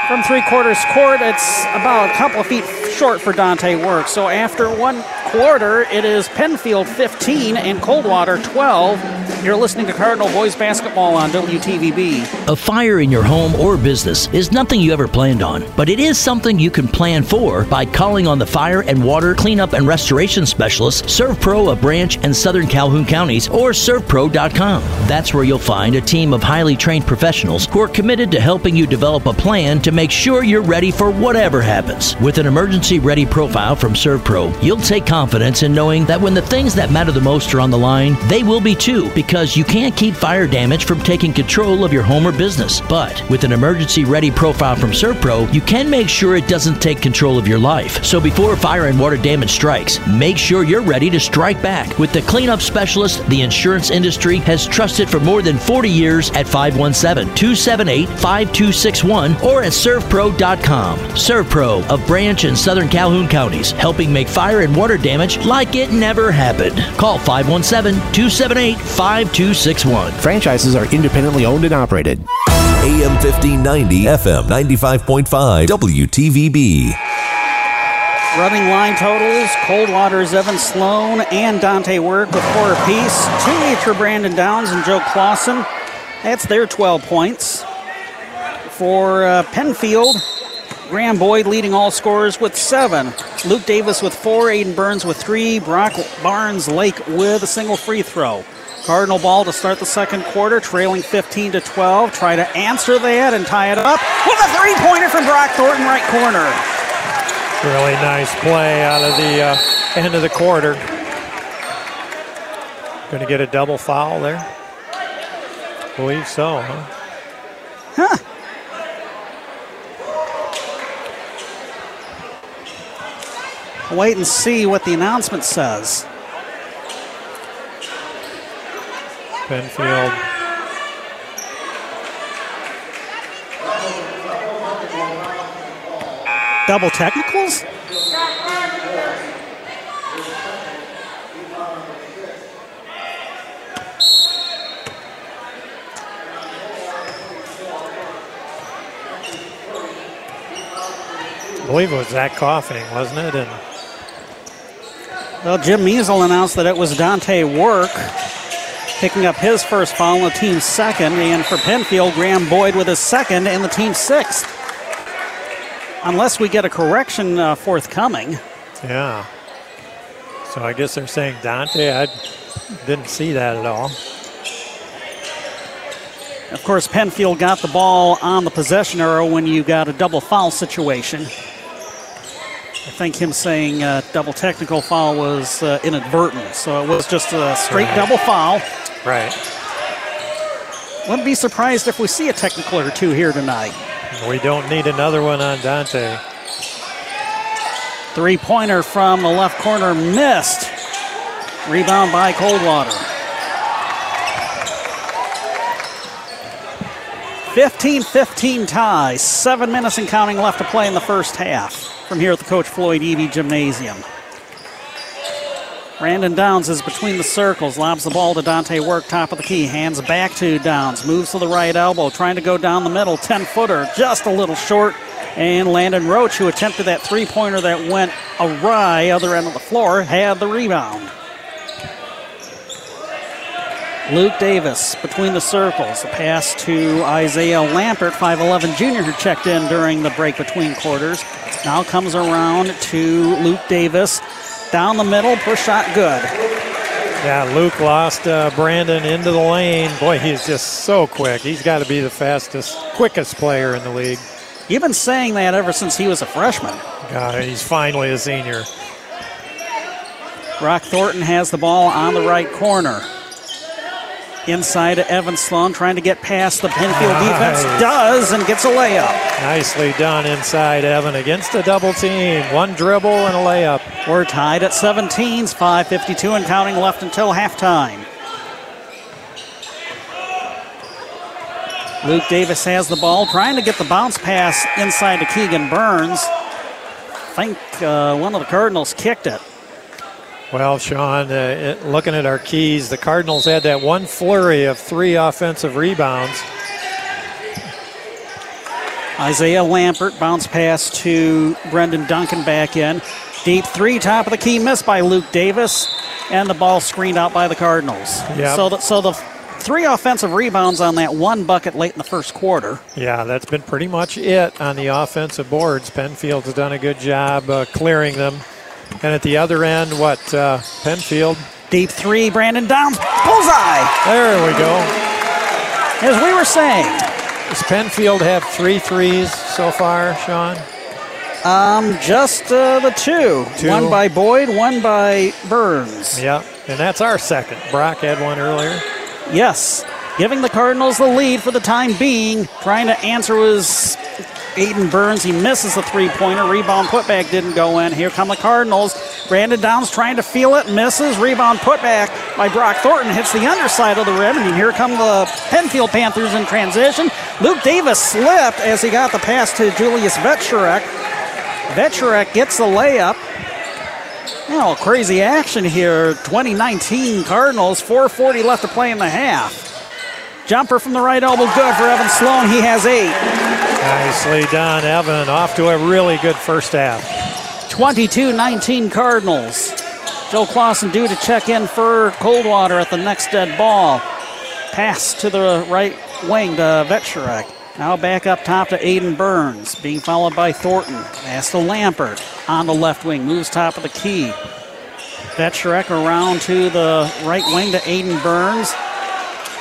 From three quarters court, it's about a couple of feet short for Dante Work. So after one quarter, it is Penfield 15 and Coldwater 12. You're listening to Cardinal Boys Basketball on WTVB. A fire in your home or business is nothing you ever planned on, but it is something you can plan for by calling on the fire and water cleanup and restoration specialist, Servpro of Branch and Southern Calhoun counties, or Servpro.com. That's where you'll find a team of highly trained professionals who are committed to helping you develop a plan to make sure you're ready for whatever happens. With an emergency ready profile from Servpro, you'll take confidence in knowing that when the things that matter the most are on the line, they will be too, because you can't keep fire damage from taking control of your home or business. But with an emergency ready profile from Servpro, you can make sure it doesn't take control of your life. So before fire and water damage strikes, make sure you're ready to strike back with the cleanup specialist the insurance industry has trusted for more than 40 years at 517 278 5261 or at servpro.com. Servpro of Branch and Southern Calhoun counties, helping make fire and water damage like it never happened. Call 517 278 5261. Franchises are independently owned and operated. AM 1590, FM 95.5, WTVB. Running line totals Coldwater's Evan Sloan and Dante Work with four apiece. Two each for Brandon Downs and Joe Clausen. That's their 12 points. For uh, Penfield, Graham Boyd leading all scorers with seven. Luke Davis with four. Aiden Burns with three. Brock Barnes Lake with a single free throw. Cardinal ball to start the second quarter, trailing 15 to 12. Try to answer that and tie it up with a three pointer from Brock Thornton, right corner. Really nice play out of the uh, end of the quarter. Going to get a double foul there? believe so, huh? Huh. Wait and see what the announcement says. Penfield. Double technicals? I believe it was Zach Coffin, wasn't it? And Well, Jim Measle announced that it was Dante Work picking up his first foul the team's second. And for Penfield, Graham Boyd with his second and the team's sixth. Unless we get a correction uh, forthcoming. yeah. So I guess they're saying Dante. I didn't see that at all. Of course, Penfield got the ball on the possession arrow when you got a double foul situation. I think him saying uh, double technical foul was uh, inadvertent, so it was just a straight Right. double foul. Right. Wouldn't be surprised if we see a technical or two here tonight. We don't need another one on Dante. Three pointer from the left corner missed. Rebound by Coldwater. 15 15 tie. Seven minutes and counting left to play in the first half from here at the Coach Floyd Eby Gymnasium. Brandon Downs is between the circles, lobs the ball to Dante Work, top of the key, hands back to Downs, moves to the right elbow, trying to go down the middle, 10 footer, just a little short. And Landon Roach, who attempted that three pointer that went awry, other end of the floor, had the rebound. Luke Davis between the circles. A pass to Isaiah Lampert, 5'11 junior, who checked in during the break between quarters. Now comes around to Luke Davis. Down the middle, push shot good. Yeah, Luke lost uh, Brandon into the lane. Boy, he's just so quick. He's got to be the fastest, quickest player in the league. You've been saying that ever since he was a freshman. God, he's finally a senior. Brock Thornton has the ball on the right corner. Inside to Evan Sloan, trying to get past the Penfield Nice. defense. Does and gets a layup. Nicely done inside, Evan, against a double team. One dribble and a layup. We're tied at 17s, 5.52 and counting left until halftime. Luke Davis has the ball, trying to get the bounce pass inside to Keegan Burns. I think uh, one of the Cardinals kicked it. Well, Sean, uh, it, looking at our keys, the Cardinals had that one flurry of three offensive rebounds. Isaiah Lampert bounce pass to Brendan Duncan back in. Deep three, top of the key, missed by Luke Davis, and the ball screened out by the Cardinals. Yep. So, the, so the three offensive rebounds on that one bucket late in the first quarter. Yeah, that's been pretty much it on the offensive boards. Penfield's done a good job uh, clearing them. And at the other end, what? Uh, Penfield. Deep three, Brandon Downs, bullseye. There we go. As we were saying, Does Penfield have three threes so far, Sean? um, just uh, the two. Two. One by Boyd, one by Burns. Yeah, and that's our second. Brock had one earlier. Yes, giving the Cardinals the lead for the time being. Trying to answer was Aiden Burns. He misses the three pointer. Rebound putback didn't go in. Here come the Cardinals. Brandon Downs trying to feel it, misses. Rebound putback by Brock Thornton hits the underside of the rim. And here come the Penfield Panthers in transition. Luke Davis slipped as he got the pass to Julius Vetcherek. Vetcherek gets the layup. Oh, crazy action here. 2019 Cardinals, 440 left to play in the half. Jumper from the right elbow, good for Evan Sloan. He has eight. Nicely done, Evan. Off to a really good first half. 22 19 Cardinals. Joe Clausen due to check in for Coldwater at the next dead ball. Pass to the right wing to Vetcherek. Now back up top to Aiden Burns, being followed by Thornton. Pass to Lampert on the left wing, moves top of the key. Vetcherek around to the right wing to Aiden Burns.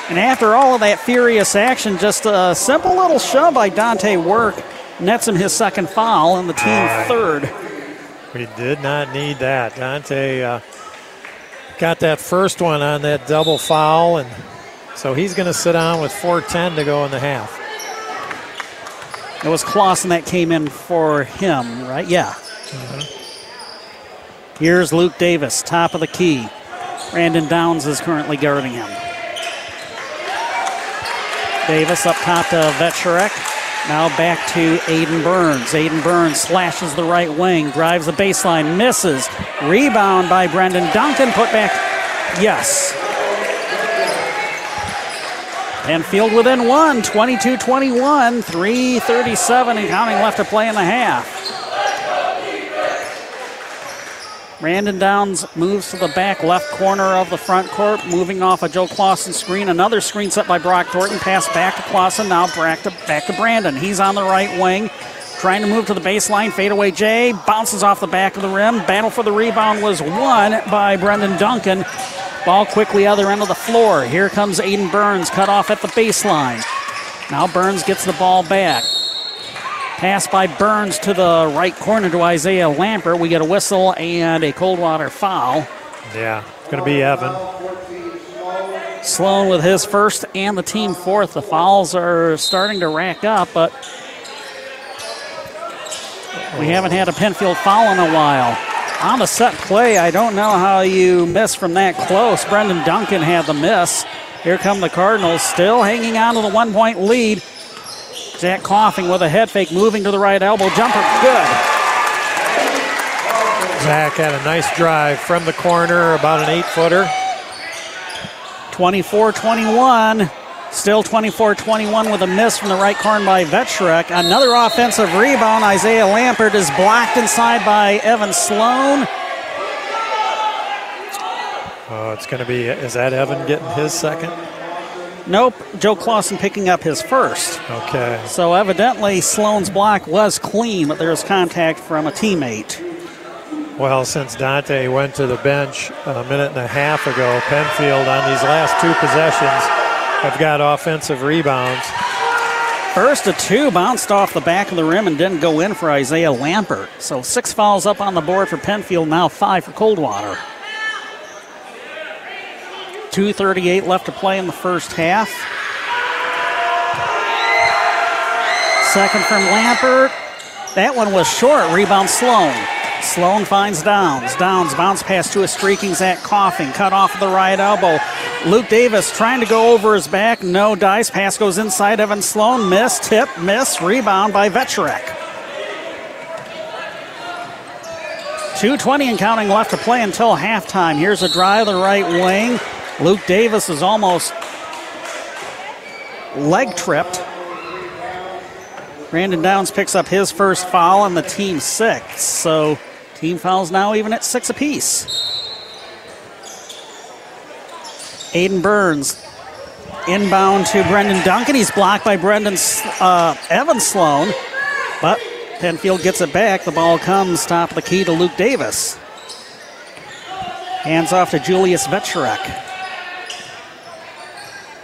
And after all of that furious action, just a simple little shove by Dante Work nets him his second foul and the team third. We did not need that. Dante uh, got that first one on that double foul, and so he's going to sit down with 4:10 to go in the half. It was Clausen that came in for him, right? Yeah. Here's Luke Davis, top of the key. Brandon Downs is currently guarding him. Davis up top to Vetcherek. Now back to Aiden Burns. Aiden Burns slashes the right wing, drives the baseline, misses. Rebound by Brendan Duncan. Put back, yes. Penfield within one, 22 21, 337 and counting left to play in the half. Brandon Downs moves to the back left corner of the front court, moving off a Joe Clausen screen. Another screen set by Brock Thornton. Pass back to Clausen. Now back to, back to Brandon. He's on the right wing, trying to move to the baseline. Fadeaway J bounces off the back of the rim. Battle for the rebound was won by Brendan Duncan. Ball quickly other end of the floor. Here comes Aiden Burns, cut off at the baseline. Now Burns gets the ball back. Pass by Burns to the right corner to Isaiah Lampert. We get a whistle and a Coldwater foul. Yeah, it's going to be Evan. Sloan with his first and the team fourth. The fouls are starting to rack up, but We haven't had a Penfield foul in a while. On the set play, I don't know how you miss from that close. Brendan Duncan had the miss. Here come the Cardinals, still hanging on to the one point lead. Zach Coffin with a head fake, moving to the right elbow. Jumper, good. Zach had a nice drive from the corner, about an eight footer. 24 21. Still 24 21 with a miss from the right corner by Vetcherek. Another offensive rebound. Isaiah Lampert is blocked inside by Evan Sloan. Oh, it's going to be, is that Evan getting his second? Nope, Joe Clausen picking up his first. Okay. So evidently Sloan's block was clean, but there was contact from a teammate. Well, since Dante went to the bench a minute and a half ago, Penfield on these last two possessions have got offensive rebounds. First of two bounced off the back of the rim and didn't go in for Isaiah Lampert. So six fouls up on the board for Penfield, now five for Coldwater. 2.38 left to play in the first half. Second from Lampert. That one was short. Rebound Sloan. Sloan finds Downs. Downs bounce pass to a streaking Zach Coffin. Cut off the right elbow. Luke Davis trying to go over his back. No dice. Pass goes inside Evan Sloan. Miss. Tip. Miss. Rebound by Vetcherek. 2.20 and counting left to play until halftime. Here's a drive the right wing. Luke Davis is almost leg tripped. Brandon Downs picks up his first foul and the team six. So team fouls now even at six apiece. Aiden Burns inbound to Brendan Duncan. He's blocked by Brendan uh, Evan Sloan, but Penfield gets it back. The ball comes top of the key to Luke Davis. Hands off to Julius Vetcherek.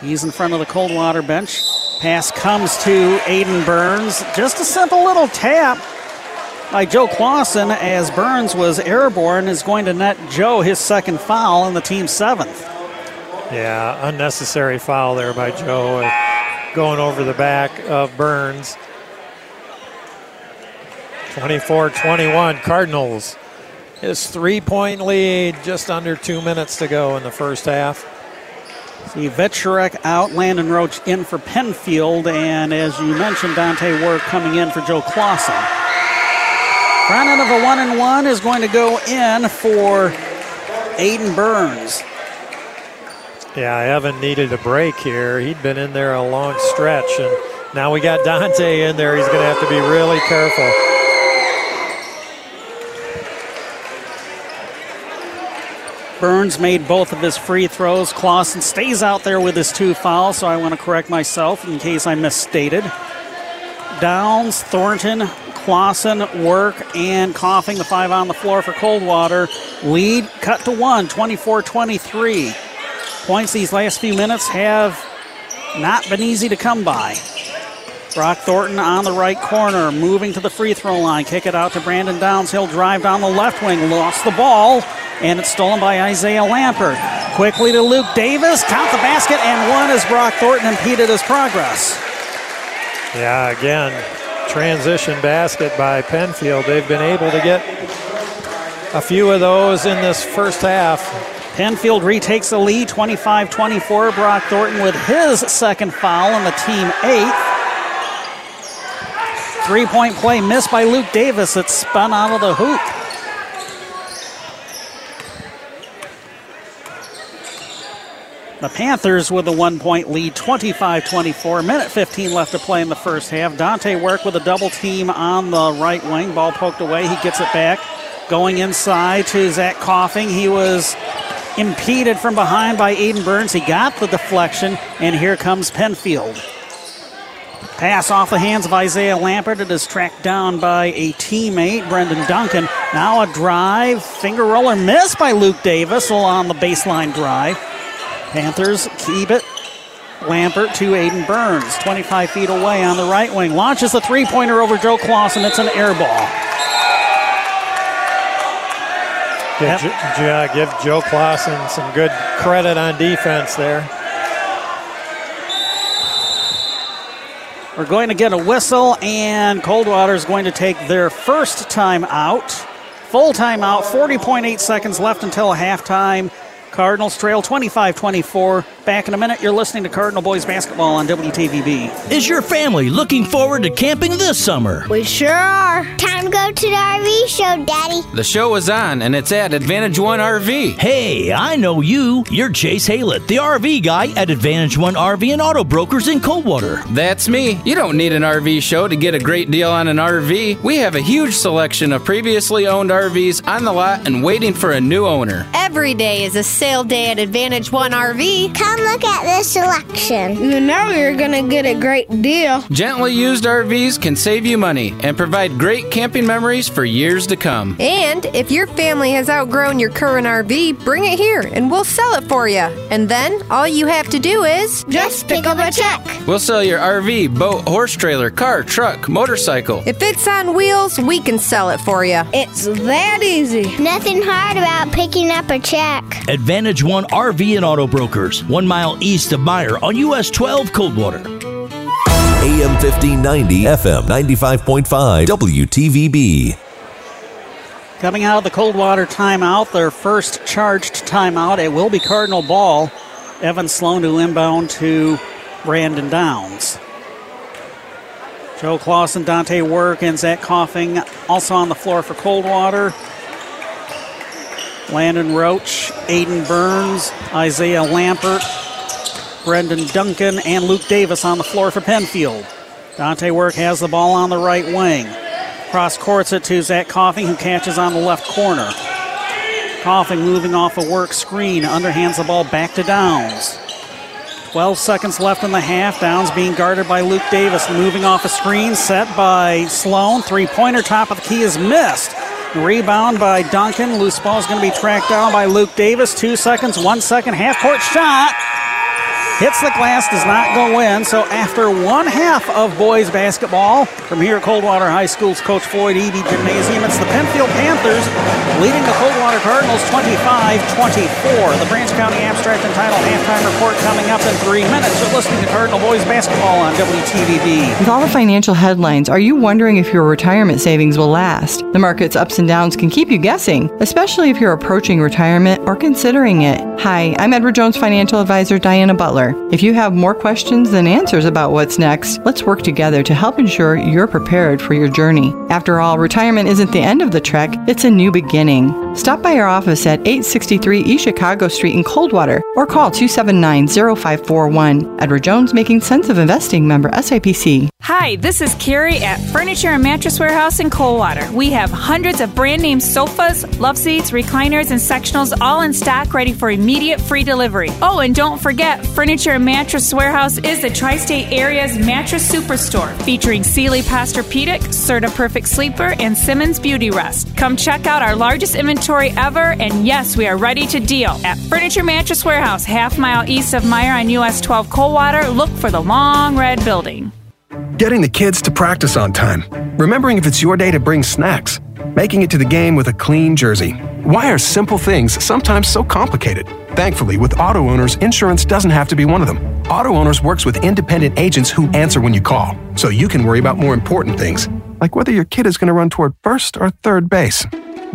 He's in front of the Coldwater bench. Pass comes to Aiden Burns. Just a simple little tap by Joe Clausen as Burns was airborne is going to net Joe his second foul and the team's seventh. Yeah, unnecessary foul there by Joe uh, going over the back of Burns. 24 21 Cardinals. His three point lead, just under two minutes to go in the first half. See Vetcherek out, Landon Roach in for Penfield, and as you mentioned, Dante Work coming in for Joe Clausen. Front end of a one and one is going to go in for Aiden Burns. Yeah, Evan needed a break here. He'd been in there a long stretch, and now we got Dante in there. He's going to have to be really careful. Burns made both of his free throws. Clausen stays out there with his two fouls, so I want to correct myself in case I misstated. Downs, Thornton, Clausen, Work, and Coffin, the five on the floor for Coldwater. Lead cut to one, 24 23. Points these last few minutes have not been easy to come by. Brock Thornton on the right corner, moving to the free throw line. Kick it out to Brandon Downs. He'll drive down the left wing, lost the ball, and it's stolen by Isaiah Lampert. Quickly to Luke Davis, count the basket, and one as Brock Thornton impeded his progress. Yeah, again, transition basket by Penfield. They've been able to get a few of those in this first half. Penfield retakes the lead 25 24. Brock Thornton with his second foul and the team eighth. Three point play missed by Luke Davis. It spun out of the hoop. The Panthers with a one point lead, 25 24. Minute 15 left to play in the first half. Dante Work with a double team on the right wing. Ball poked away. He gets it back. Going inside to Zach Coffin. He was impeded from behind by Aiden Burns. He got the deflection, and here comes Penfield. Pass off the hands of Isaiah Lampert. It is tracked down by a teammate, Brendan Duncan. Now a drive, finger roller missed by Luke Davis along the baseline drive. Panthers keep it. Lampert to Aiden Burns, 25 feet away on the right wing. Launches a three pointer over Joe Clausen. It's an air ball. Give, yep. give Joe Clausen some good credit on defense there. We're going to get a whistle, and Coldwater is going to take their first time out. Full timeout, 40.8 seconds left until halftime. Cardinals trail 25 24. Back in a minute, you're listening to Cardinal Boys Basketball on WTVB. Is your family looking forward to camping this summer? We sure are. Time to go to the RV show, Daddy. The show is on, and it's at Advantage One RV. Hey, I know you. You're Chase Haylett, the RV guy at Advantage One RV and Auto Brokers in Coldwater. That's me. You don't need an RV show to get a great deal on an RV. We have a huge selection of previously owned RVs on the lot and waiting for a new owner. Every day is a sale day at Advantage One RV. Come look at this selection. You know you're gonna get a great deal. Gently used RVs can save you money and provide great camping memories for years to come. And if your family has outgrown your current RV, bring it here and we'll sell it for you. And then all you have to do is just pick up a check. We'll sell your RV, boat, horse trailer, car, truck, motorcycle. If it's on wheels, we can sell it for you. It's that easy. Nothing hard about picking up a check. Advantage One RV and Auto Brokers, one mile east of Meijer on US 12 Coldwater. AM 1590, FM 95.5, WTVB. Coming out of the Coldwater timeout, their first charged timeout. It will be Cardinal ball. Evan Sloan to inbound to Brandon Downs. Joe Clausen, Dante Work, and Zach Coffin also on the floor for Coldwater. Landon Roach, Aiden Burns, Isaiah Lampert, Brendan Duncan, and Luke Davis on the floor for Penfield. Dante Work has the ball on the right wing. Cross courts it to Zach Coffin, who catches on the left corner. Coffin moving off a work screen, underhands the ball back to Downs. 12 seconds left in the half. Downs being guarded by Luke Davis, moving off a screen, set by Sloan. Three pointer, top of the key is missed. Rebound by Duncan. Loose ball is going to be tracked down by Luke Davis. Two seconds, one second, half court shot. Hits the glass, does not go in. So after one half of boys basketball, from here at Coldwater High School's Coach Floyd Eby Gymnasium, it's the Penfield Panthers leading the Coldwater Cardinals 25-24. The Branch County Abstract and Title halftime report coming up in three minutes. You're listening to Cardinal boys basketball on WTVB. With all the financial headlines, are you wondering if your retirement savings will last? The market's ups and downs can keep you guessing, especially if you're approaching retirement or considering it. Hi, I'm Edward Jones financial advisor Diana Butler. If you have more questions than answers about what's next, let's work together to help ensure you're prepared for your journey. After all, retirement isn't the end of the trek, it's a new beginning. Stop by our office at 863 East Chicago Street in Coldwater or call 279 0541. Edward Jones making sense of investing member SIPC. Hi, this is Carrie at Furniture and Mattress Warehouse in Coldwater. We have hundreds of brand name sofas, love seats, recliners, and sectionals all in stock ready for immediate free delivery. Oh, and don't forget, Furniture and Mattress Warehouse is the tri state area's mattress superstore featuring Sealy Posturepedic, Serta Perfect Sleeper, and Simmons Beautyrest. Come check out our largest inventory ever, and yes, we are ready to deal. At Furniture Mattress Warehouse, half mile east of Meijer on US 12 Coldwater, look for the long red building. Getting the kids to practice on time. Remembering if it's your day to bring snacks. Making it to the game with a clean jersey. Why are simple things sometimes so complicated? Thankfully, with auto owners, insurance doesn't have to be one of them. Auto owners works with independent agents who answer when you call, so you can worry about more important things, like whether your kid is going to run toward first or third base.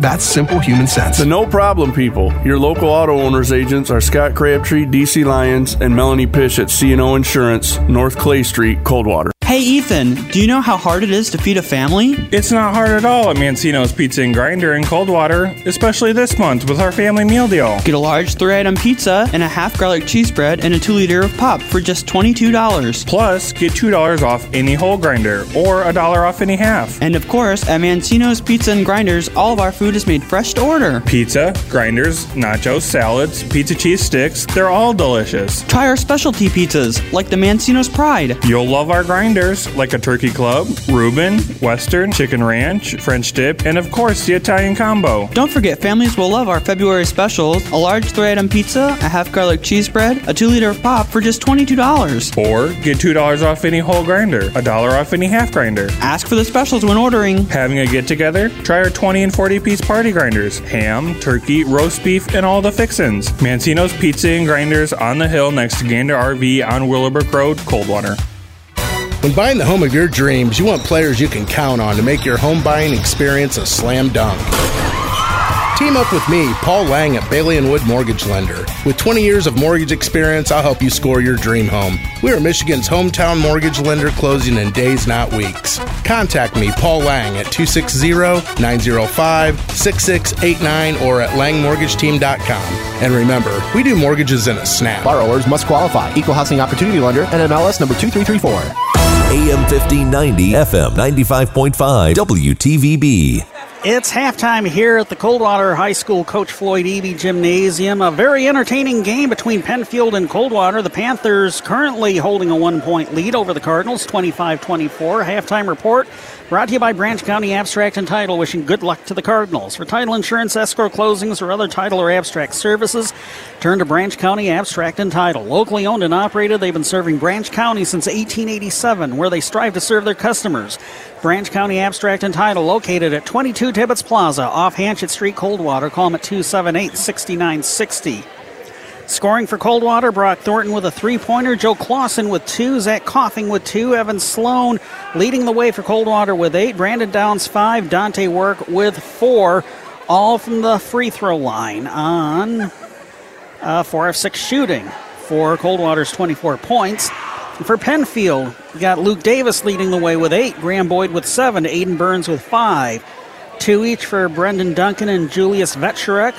That's simple human sense. The no problem people. Your local auto owners agents are Scott Crabtree, DC Lyons, and Melanie Pish at CNO Insurance, North Clay Street, Coldwater. Hey Ethan, do you know how hard it is to feed a family? It's not hard at all at Mancino's Pizza and Grinder in Coldwater, especially this month with our family meal deal. Get a large three item pizza and a half garlic cheese bread and a 2 liter of pop for just $22. Plus, get $2 off any whole grinder or a dollar off any half. And of course, at Mancino's Pizza and Grinders, all of our food is made fresh to order. Pizza, grinders, nachos, salads, pizza cheese sticks, they're all delicious. Try our specialty pizzas, like the Mancino's Pride. You'll love our like a turkey club, Reuben, Western, chicken ranch, French dip, and of course the Italian combo. Don't forget, families will love our February specials a large three item pizza, a half garlic cheese bread, a 2 liter of pop for just $22. Or get $2 off any whole grinder, a dollar off any half grinder. Ask for the specials when ordering. Having a get together? Try our 20 and 40 piece party grinders ham, turkey, roast beef, and all the fixins. Mancino's Pizza and Grinders on the hill next to Gander RV on Willowbrook Road, Coldwater. When buying the home of your dreams, you want players you can count on to make your home buying experience a slam dunk. Team up with me, Paul Lang at Bailey and Wood Mortgage Lender. With 20 years of mortgage experience, I'll help you score your dream home. We are Michigan's hometown mortgage lender closing in days, not weeks. Contact me, Paul Lang, at 260-905-6689 or at langmortgageteam.com. And remember, we do mortgages in a snap. Borrowers must qualify. Equal housing opportunity lender and MLS number 2334. AM 1590, FM 95.5, WTVB. It's halftime here at the Coldwater High School Coach Floyd Eby Gymnasium. A very entertaining game between Penfield and Coldwater. The Panthers currently holding a one point lead over the Cardinals, 25 24. Halftime report brought to you by Branch County Abstract and Title, wishing good luck to the Cardinals. For title insurance, escrow closings, or other title or abstract services, turn to Branch County Abstract and Title. Locally owned and operated, they've been serving Branch County since 1887, where they strive to serve their customers. Branch County Abstract and Title, located at 22 Tibbetts Plaza off Hanchett Street, Coldwater. Call them at 278 6960. Scoring for Coldwater, Brock Thornton with a three pointer, Joe Clausen with two, Zach Coffin with two, Evan Sloan leading the way for Coldwater with eight, Brandon Downs five, Dante Work with four, all from the free throw line on uh, four of six shooting for Coldwater's 24 points. For Penfield, we got Luke Davis leading the way with eight, Graham Boyd with seven, Aiden Burns with five, two each for Brendan Duncan and Julius Vetcherek.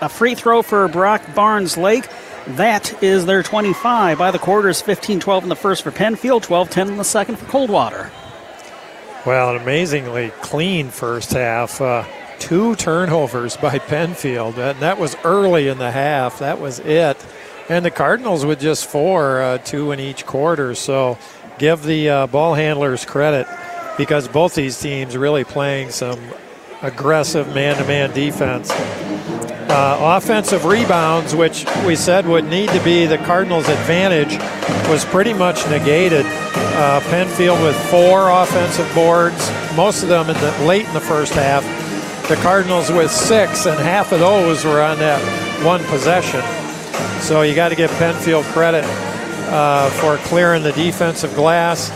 A free throw for Brock Barnes Lake. That is their 25 by the quarters, 15 12 in the first for Penfield, 12 10 in the second for Coldwater. Well, an amazingly clean first half. Uh, two turnovers by Penfield. And that was early in the half. That was it. And the Cardinals with just four, uh, two in each quarter. So give the uh, ball handlers credit because both these teams really playing some aggressive man to man defense. Uh, offensive rebounds, which we said would need to be the Cardinals' advantage, was pretty much negated. Uh, Penfield with four offensive boards, most of them in the, late in the first half. The Cardinals with six, and half of those were on that one possession. So you got to give Penfield credit uh, for clearing the defensive glass.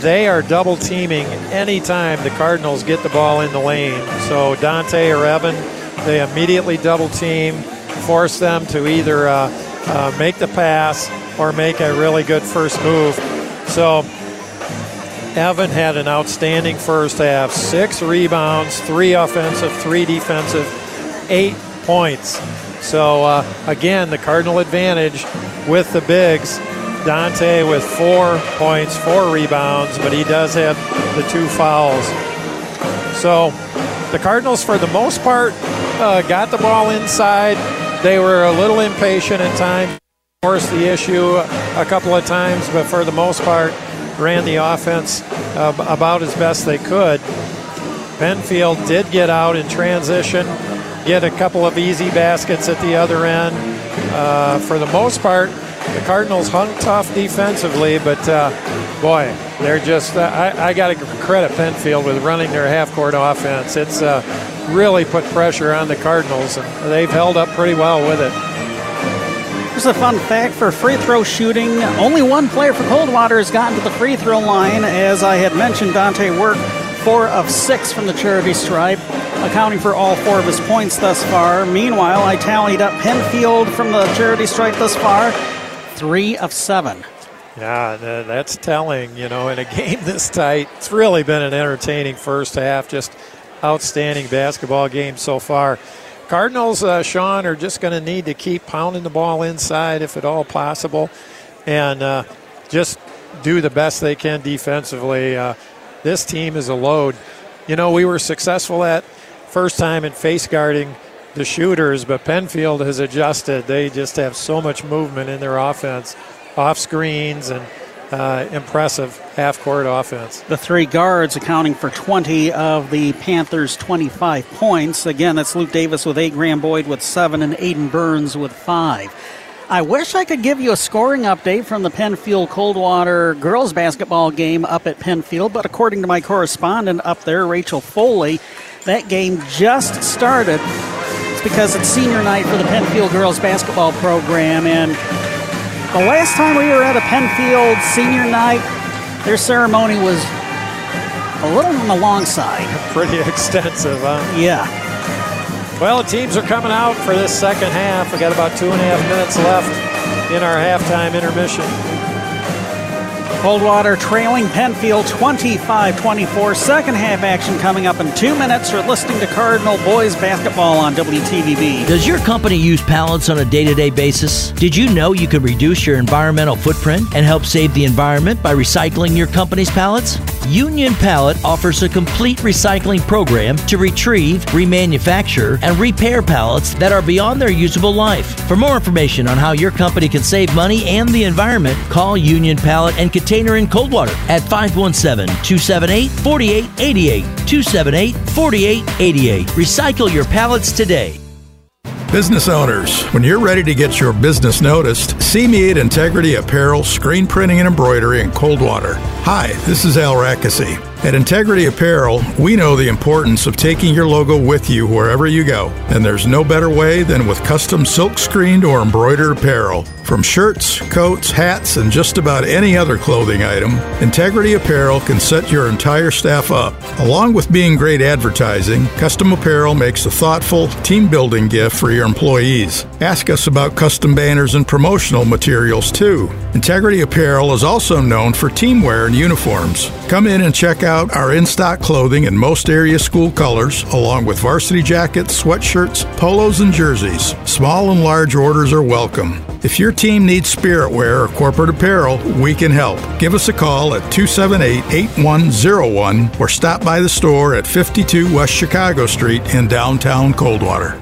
They are double teaming anytime the Cardinals get the ball in the lane. So Dante or Evan, they immediately double team, force them to either uh, uh, make the pass or make a really good first move. So Evan had an outstanding first half six rebounds, three offensive, three defensive, eight points. So, uh, again, the Cardinal advantage with the bigs. Dante with four points, four rebounds, but he does have the two fouls. So, the Cardinals, for the most part, uh, got the ball inside. They were a little impatient at times, forced the issue a couple of times, but for the most part, ran the offense uh, about as best they could. Penfield did get out in transition, get a couple of easy baskets at the other end. Uh, for the most part, the Cardinals hung tough defensively, but uh, boy, they're just, uh, I, I got to credit Penfield with running their half court offense. It's uh, really put pressure on the Cardinals, and they've held up pretty well with it. Here's a fun fact for free throw shooting. Only one player for Coldwater has gotten to the free throw line. As I had mentioned, Dante Work, four of six from the charity stripe, accounting for all four of his points thus far. Meanwhile, I tallied up Penfield from the charity stripe thus far, three of seven. Yeah, that's telling. You know, in a game this tight, it's really been an entertaining first half. Just outstanding basketball game so far. Cardinals, uh, Sean, are just going to need to keep pounding the ball inside if at all possible and uh, just do the best they can defensively. Uh, this team is a load. You know, we were successful at first time in face guarding the shooters, but Penfield has adjusted. They just have so much movement in their offense, off screens and uh, impressive half court offense. The three guards accounting for 20 of the Panthers' 25 points. Again, that's Luke Davis with eight, Graham Boyd with seven, and Aiden Burns with five. I wish I could give you a scoring update from the Penfield Coldwater girls basketball game up at Penfield, but according to my correspondent up there, Rachel Foley, that game just started. It's because it's senior night for the Penfield girls basketball program, and the last time we were at a Penfield senior night, Their ceremony was a little on the long side. Pretty extensive, huh? Yeah. Well, the teams are coming out for this second half. We got about two and a half minutes left in our halftime intermission. Coldwater trailing Penfield 25 24. Second half action coming up in two minutes. You're listening to Cardinal Boys Basketball on WTVB. Does your company use pallets on a day to day basis? Did you know you could reduce your environmental footprint and help save the environment by recycling your company's pallets? Union Pallet offers a complete recycling program to retrieve, remanufacture, and repair pallets that are beyond their usable life. For more information on how your company can save money and the environment, call Union Pallet and Container in Coldwater at 517 278 4888. 278 4888. Recycle your pallets today. Business owners, when you're ready to get your business noticed, see me at Integrity Apparel, Screen Printing and Embroidery in Coldwater. Hi, this is Al Rackesy. At Integrity Apparel, we know the importance of taking your logo with you wherever you go, and there's no better way than with custom silk screened or embroidered apparel. From shirts, coats, hats, and just about any other clothing item, Integrity Apparel can set your entire staff up. Along with being great advertising, custom apparel makes a thoughtful, team building gift for your employees. Ask us about custom banners and promotional materials too. Integrity Apparel is also known for teamwear and uniforms. Come in and check out our in stock clothing in most area school colors, along with varsity jackets, sweatshirts, polos, and jerseys. Small and large orders are welcome. If your team needs spirit wear or corporate apparel, we can help. Give us a call at 278 8101 or stop by the store at 52 West Chicago Street in downtown Coldwater.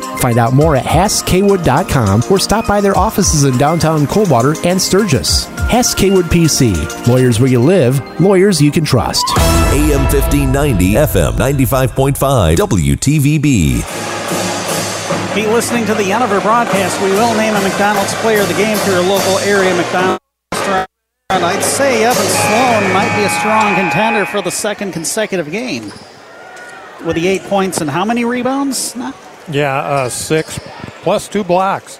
Find out more at HassKaywood.com or stop by their offices in downtown Coldwater and Sturgis. Hess Kaywood PC. Lawyers where you live, lawyers you can trust. AM 1590, FM 95.5, WTVB. Be listening to the Univer broadcast. We will name a McDonald's player of the game for your local area McDonald's restaurant. I'd say Evan Sloan might be a strong contender for the second consecutive game. With the eight points and how many rebounds? Nah. Yeah, uh, six plus two blocks.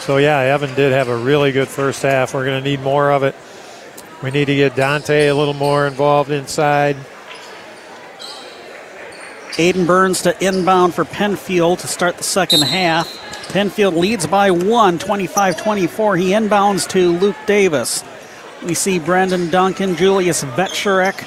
So, yeah, Evan did have a really good first half. We're going to need more of it. We need to get Dante a little more involved inside. Aiden Burns to inbound for Penfield to start the second half. Penfield leads by one, 25 24. He inbounds to Luke Davis. We see Brendan Duncan, Julius Vetcherek,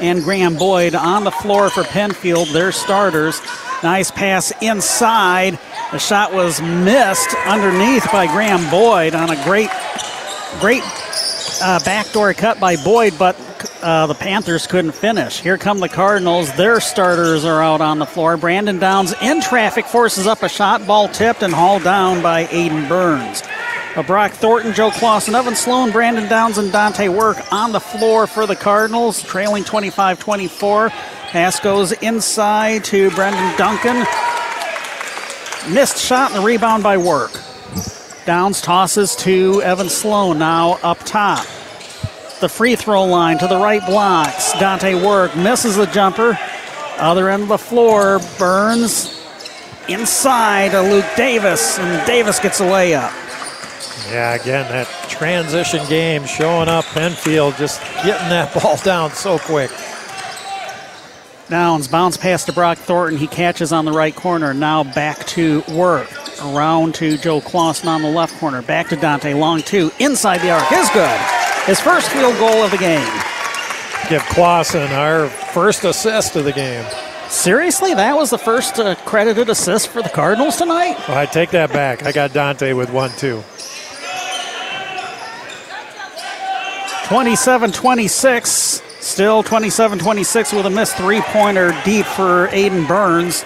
and Graham Boyd on the floor for Penfield, their starters. Nice pass inside. The shot was missed underneath by Graham Boyd on a great, great uh, backdoor cut by Boyd, but uh, the Panthers couldn't finish. Here come the Cardinals. Their starters are out on the floor. Brandon Downs in traffic forces up a shot, ball tipped and hauled down by Aiden Burns. Uh, Brock Thornton, Joe Clausen, Evan Sloan, Brandon Downs, and Dante Work on the floor for the Cardinals, trailing 25 24. Pass goes inside to Brendan Duncan. Missed shot and the rebound by Work. Downs tosses to Evan Sloan now up top. The free throw line to the right blocks. Dante Work misses the jumper. Other end of the floor, Burns inside to Luke Davis, and Davis gets a layup. Yeah, again, that transition game showing up. Penfield just getting that ball down so quick. Downs bounce pass to Brock Thornton. He catches on the right corner. Now back to work. Around to Joe Clausen on the left corner. Back to Dante Long two. Inside the arc is good. His first field goal of the game. Give Clausen our first assist of the game. Seriously, that was the first uh, credited assist for the Cardinals tonight. Well, I take that back. I got Dante with one too. 27 26. Still 27 26 with a missed three pointer deep for Aiden Burns.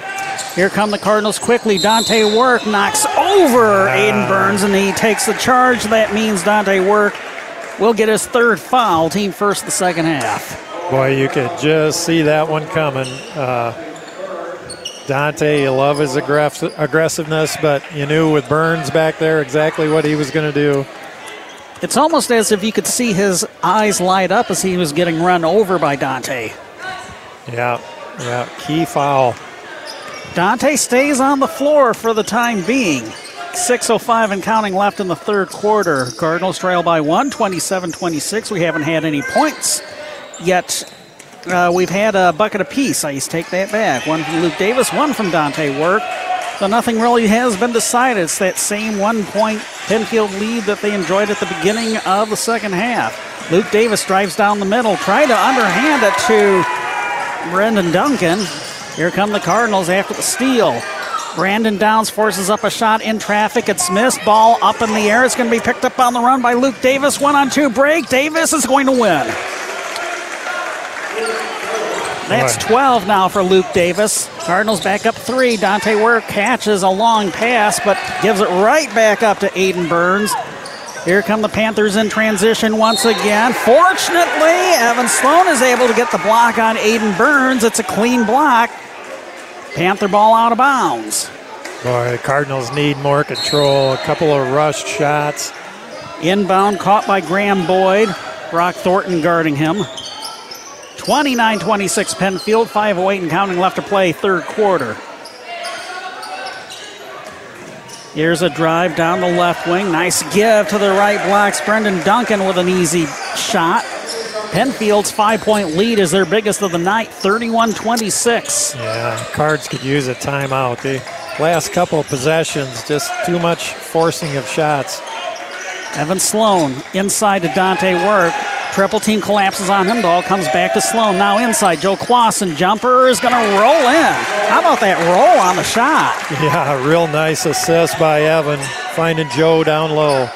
Here come the Cardinals quickly. Dante Work knocks over Aiden Burns and he takes the charge. That means Dante Work will get his third foul. Team first the second half. Boy, you could just see that one coming. Uh, Dante, you love his aggress- aggressiveness, but you knew with Burns back there exactly what he was going to do. It's almost as if you could see his eyes light up as he was getting run over by Dante. Yeah, yeah, key foul. Dante stays on the floor for the time being. 6.05 and counting left in the third quarter. Cardinals trail by one, 27 26. We haven't had any points yet. Uh, we've had a bucket apiece. I used to take that back. One from Luke Davis, one from Dante Work. So nothing really has been decided. It's that same one point Penfield lead that they enjoyed at the beginning of the second half. Luke Davis drives down the middle, trying to underhand it to Brendan Duncan. Here come the Cardinals after the steal. Brandon Downs forces up a shot in traffic. It's missed. Ball up in the air. It's going to be picked up on the run by Luke Davis. One on two break. Davis is going to win. That's 12 now for Luke Davis. Cardinals back up three. Dante Work catches a long pass, but gives it right back up to Aiden Burns. Here come the Panthers in transition once again. Fortunately, Evan Sloan is able to get the block on Aiden Burns. It's a clean block. Panther ball out of bounds. Boy, the Cardinals need more control. A couple of rushed shots. Inbound caught by Graham Boyd. Brock Thornton guarding him. 29 26 Penfield, 5.08 and counting left to play, third quarter. Here's a drive down the left wing. Nice give to the right blocks. Brendan Duncan with an easy shot. Penfield's five point lead is their biggest of the night, 31 26. Yeah, Cards could use a timeout. The last couple of possessions, just too much forcing of shots. Evan Sloan inside to Dante Work. Triple team collapses on him. Ball comes back to Sloan. Now inside. Joe Clausen jumper is going to roll in. How about that roll on the shot? Yeah, real nice assist by Evan, finding Joe down low.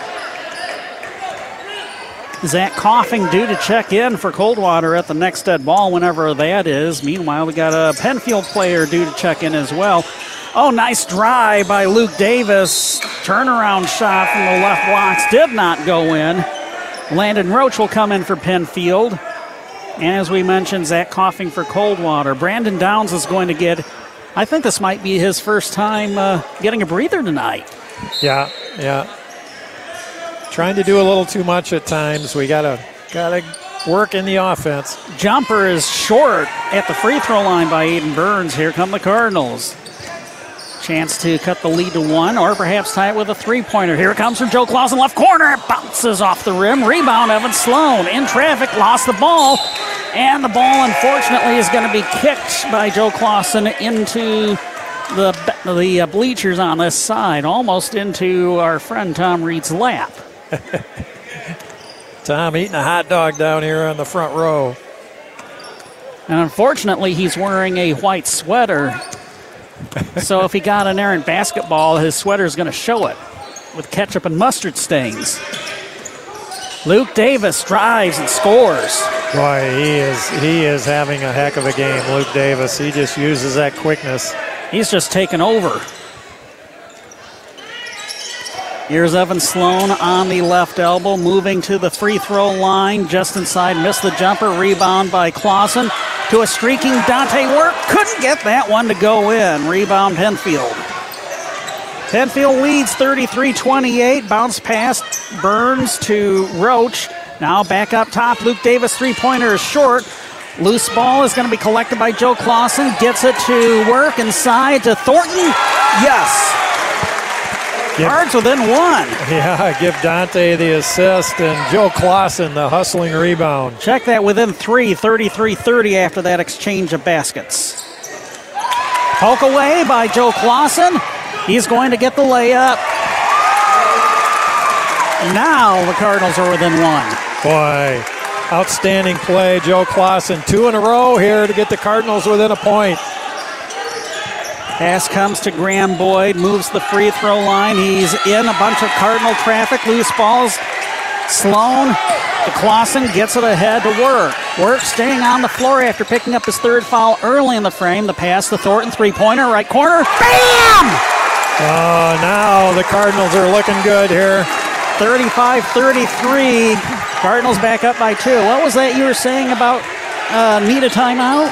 Zach Coffin due to check in for Coldwater at the next dead ball, whenever that is. Meanwhile, we got a Penfield player due to check in as well. Oh, nice drive by Luke Davis. Turnaround shot from the left blocks did not go in. Landon Roach will come in for Penfield. And as we mentioned, Zach Coffin for Coldwater. Brandon Downs is going to get, I think this might be his first time uh, getting a breather tonight. Yeah, yeah. Trying to do a little too much at times. We gotta gotta work in the offense. Jumper is short at the free throw line by Aiden Burns. Here come the Cardinals. Chance to cut the lead to one, or perhaps tie it with a three pointer. Here it comes from Joe Clausen, left corner. It bounces off the rim. Rebound, Evan Sloan. In traffic, lost the ball. And the ball, unfortunately, is going to be kicked by Joe Clausen into the, the bleachers on this side, almost into our friend Tom Reed's lap. Tom eating a hot dog down here on the front row. And unfortunately, he's wearing a white sweater. So if he got an errant basketball, his sweater is going to show it with ketchup and mustard stains. Luke Davis drives and scores. Boy, he is he is having a heck of a game, Luke Davis. He just uses that quickness. He's just taken over. Here's Evan Sloan on the left elbow, moving to the free throw line, just inside, missed the jumper, rebound by Clausen to a streaking Dante Work. Couldn't get that one to go in. Rebound Penfield. Penfield leads 33 28. Bounce pass Burns to Roach. Now back up top. Luke Davis, three pointer is short. Loose ball is going to be collected by Joe Clausen. Gets it to work inside to Thornton. Yes. Give- Cards within one. Yeah, give Dante the assist and Joe Clausen the hustling rebound. Check that within three, 33 30 after that exchange of baskets. Poke away by Joe Clausen. He's going to get the layup. Now the Cardinals are within one. Boy, outstanding play, Joe Clausen. Two in a row here to get the Cardinals within a point. Pass comes to Graham Boyd, moves the free throw line. He's in a bunch of Cardinal traffic, loose balls. Sloan to Clausen gets it ahead to Work. Work staying on the floor after picking up his third foul early in the frame. The pass to Thornton, three pointer, right corner. Bam! Oh, now the Cardinals are looking good here. 35 33. Cardinals back up by two. What was that you were saying about uh, need a timeout?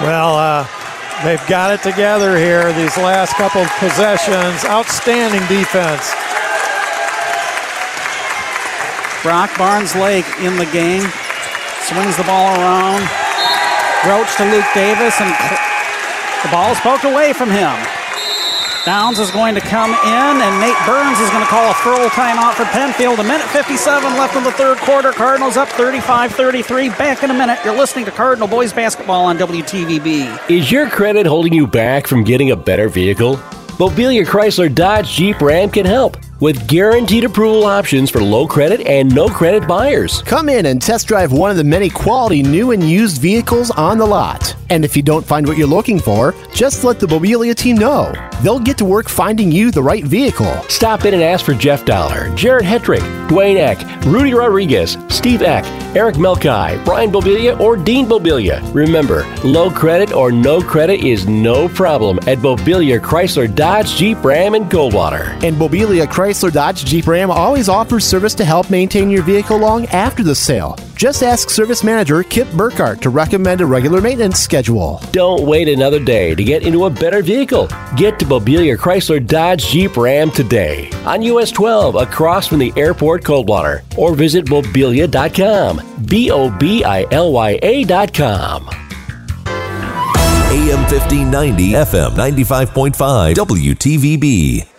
Well, uh, They've got it together here these last couple of possessions. Outstanding defense. Brock Barnes Lake in the game. Swings the ball around. Roach to Luke Davis, and the ball is poked away from him. Downs is going to come in, and Nate Burns is going to call a full timeout for Penfield. A minute 57 left in the third quarter. Cardinals up 35 33. Back in a minute. You're listening to Cardinal Boys Basketball on WTVB. Is your credit holding you back from getting a better vehicle? Bobilya Chrysler Dodge Jeep Ram can help with guaranteed approval options for low credit and no credit buyers. Come in and test drive one of the many quality new and used vehicles on the lot. And if you don't find what you're looking for, just let the Bobilya team know. They'll get to work finding you the right vehicle. Stop in and ask for Jeff Dollar, Jared Hetrick, Dwayne Eck, Rudy Rodriguez, Steve Eck, Eric Melkai, Brian Bobilya, or Dean Bobilya. Remember, low credit or no credit is no problem at Bobilya Chrysler Dodge Jeep Ram in Coldwater. And Bobilya Chrysler Dodge Jeep Ram always offers service to help maintain your vehicle long after the sale. Just ask service manager Kip Burkhardt to recommend a regular maintenance schedule. Don't wait another day to get into a better vehicle. Get to Bobilya Chrysler Dodge Jeep Ram today on US 12 across from the airport Coldwater or visit bobilya.com. B O B I L Y A.com. AM 1590, FM 95.5, WTVB.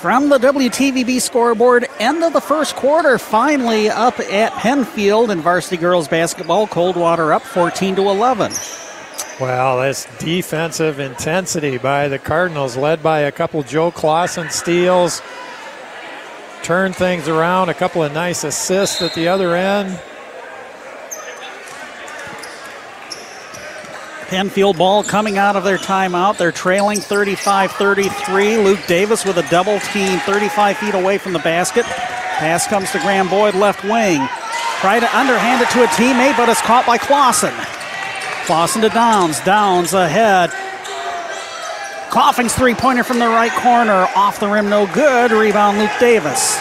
From the WTVB scoreboard, end of the first quarter, finally up at Penfield in varsity girls basketball. Coldwater up 14 to 11. Well, this defensive intensity by the Cardinals, led by a couple Joe Clausen steals, turn things around, a couple of nice assists at the other end. Penfield ball coming out of their timeout. They're trailing 35 33. Luke Davis with a double team 35 feet away from the basket. Pass comes to Graham Boyd, left wing. Try to underhand it to a teammate, but it's caught by Clausen. Clausen to Downs. Downs ahead. Coffin's three pointer from the right corner. Off the rim, no good. Rebound, Luke Davis.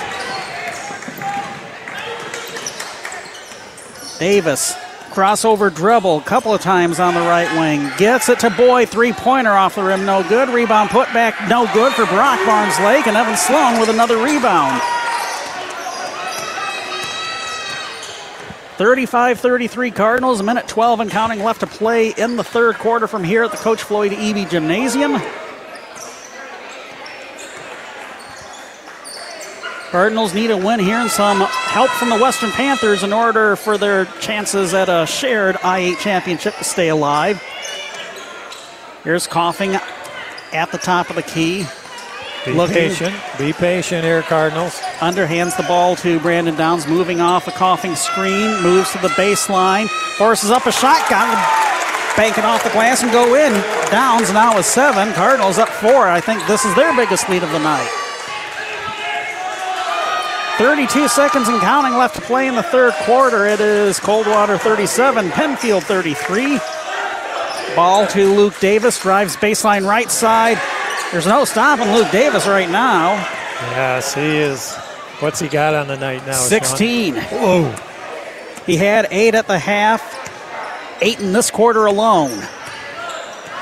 Davis crossover dribble couple of times on the right wing. Gets it to Boyd, Three pointer off the rim, no good. Rebound put back, no good for Brock Barnes Lake. And Evan Sloan with another rebound. 35 33 Cardinals, a minute 12 and counting left to play in the third quarter from here at the Coach Floyd Eby Gymnasium. Cardinals need a win here and some help from the Western Panthers in order for their chances at a shared I8 championship to stay alive. Here's Coffin at the top of the key. Be patient. Be patient here, Cardinals. Underhands the ball to Brandon Downs, moving off a Coffin screen, moves to the baseline, forces up a shot, got bank off the glass and go in. Downs now with seven. Cardinals up four. I think this is their biggest lead of the night. 32 seconds and counting left to play in the third quarter. It is Coldwater 37, Penfield 33. Ball to Luke Davis, drives baseline right side. There's no stopping Luke Davis right now. Yes, he is. What's he got on the night now? 16. Sean? Whoa. He had eight at the half, eight in this quarter alone.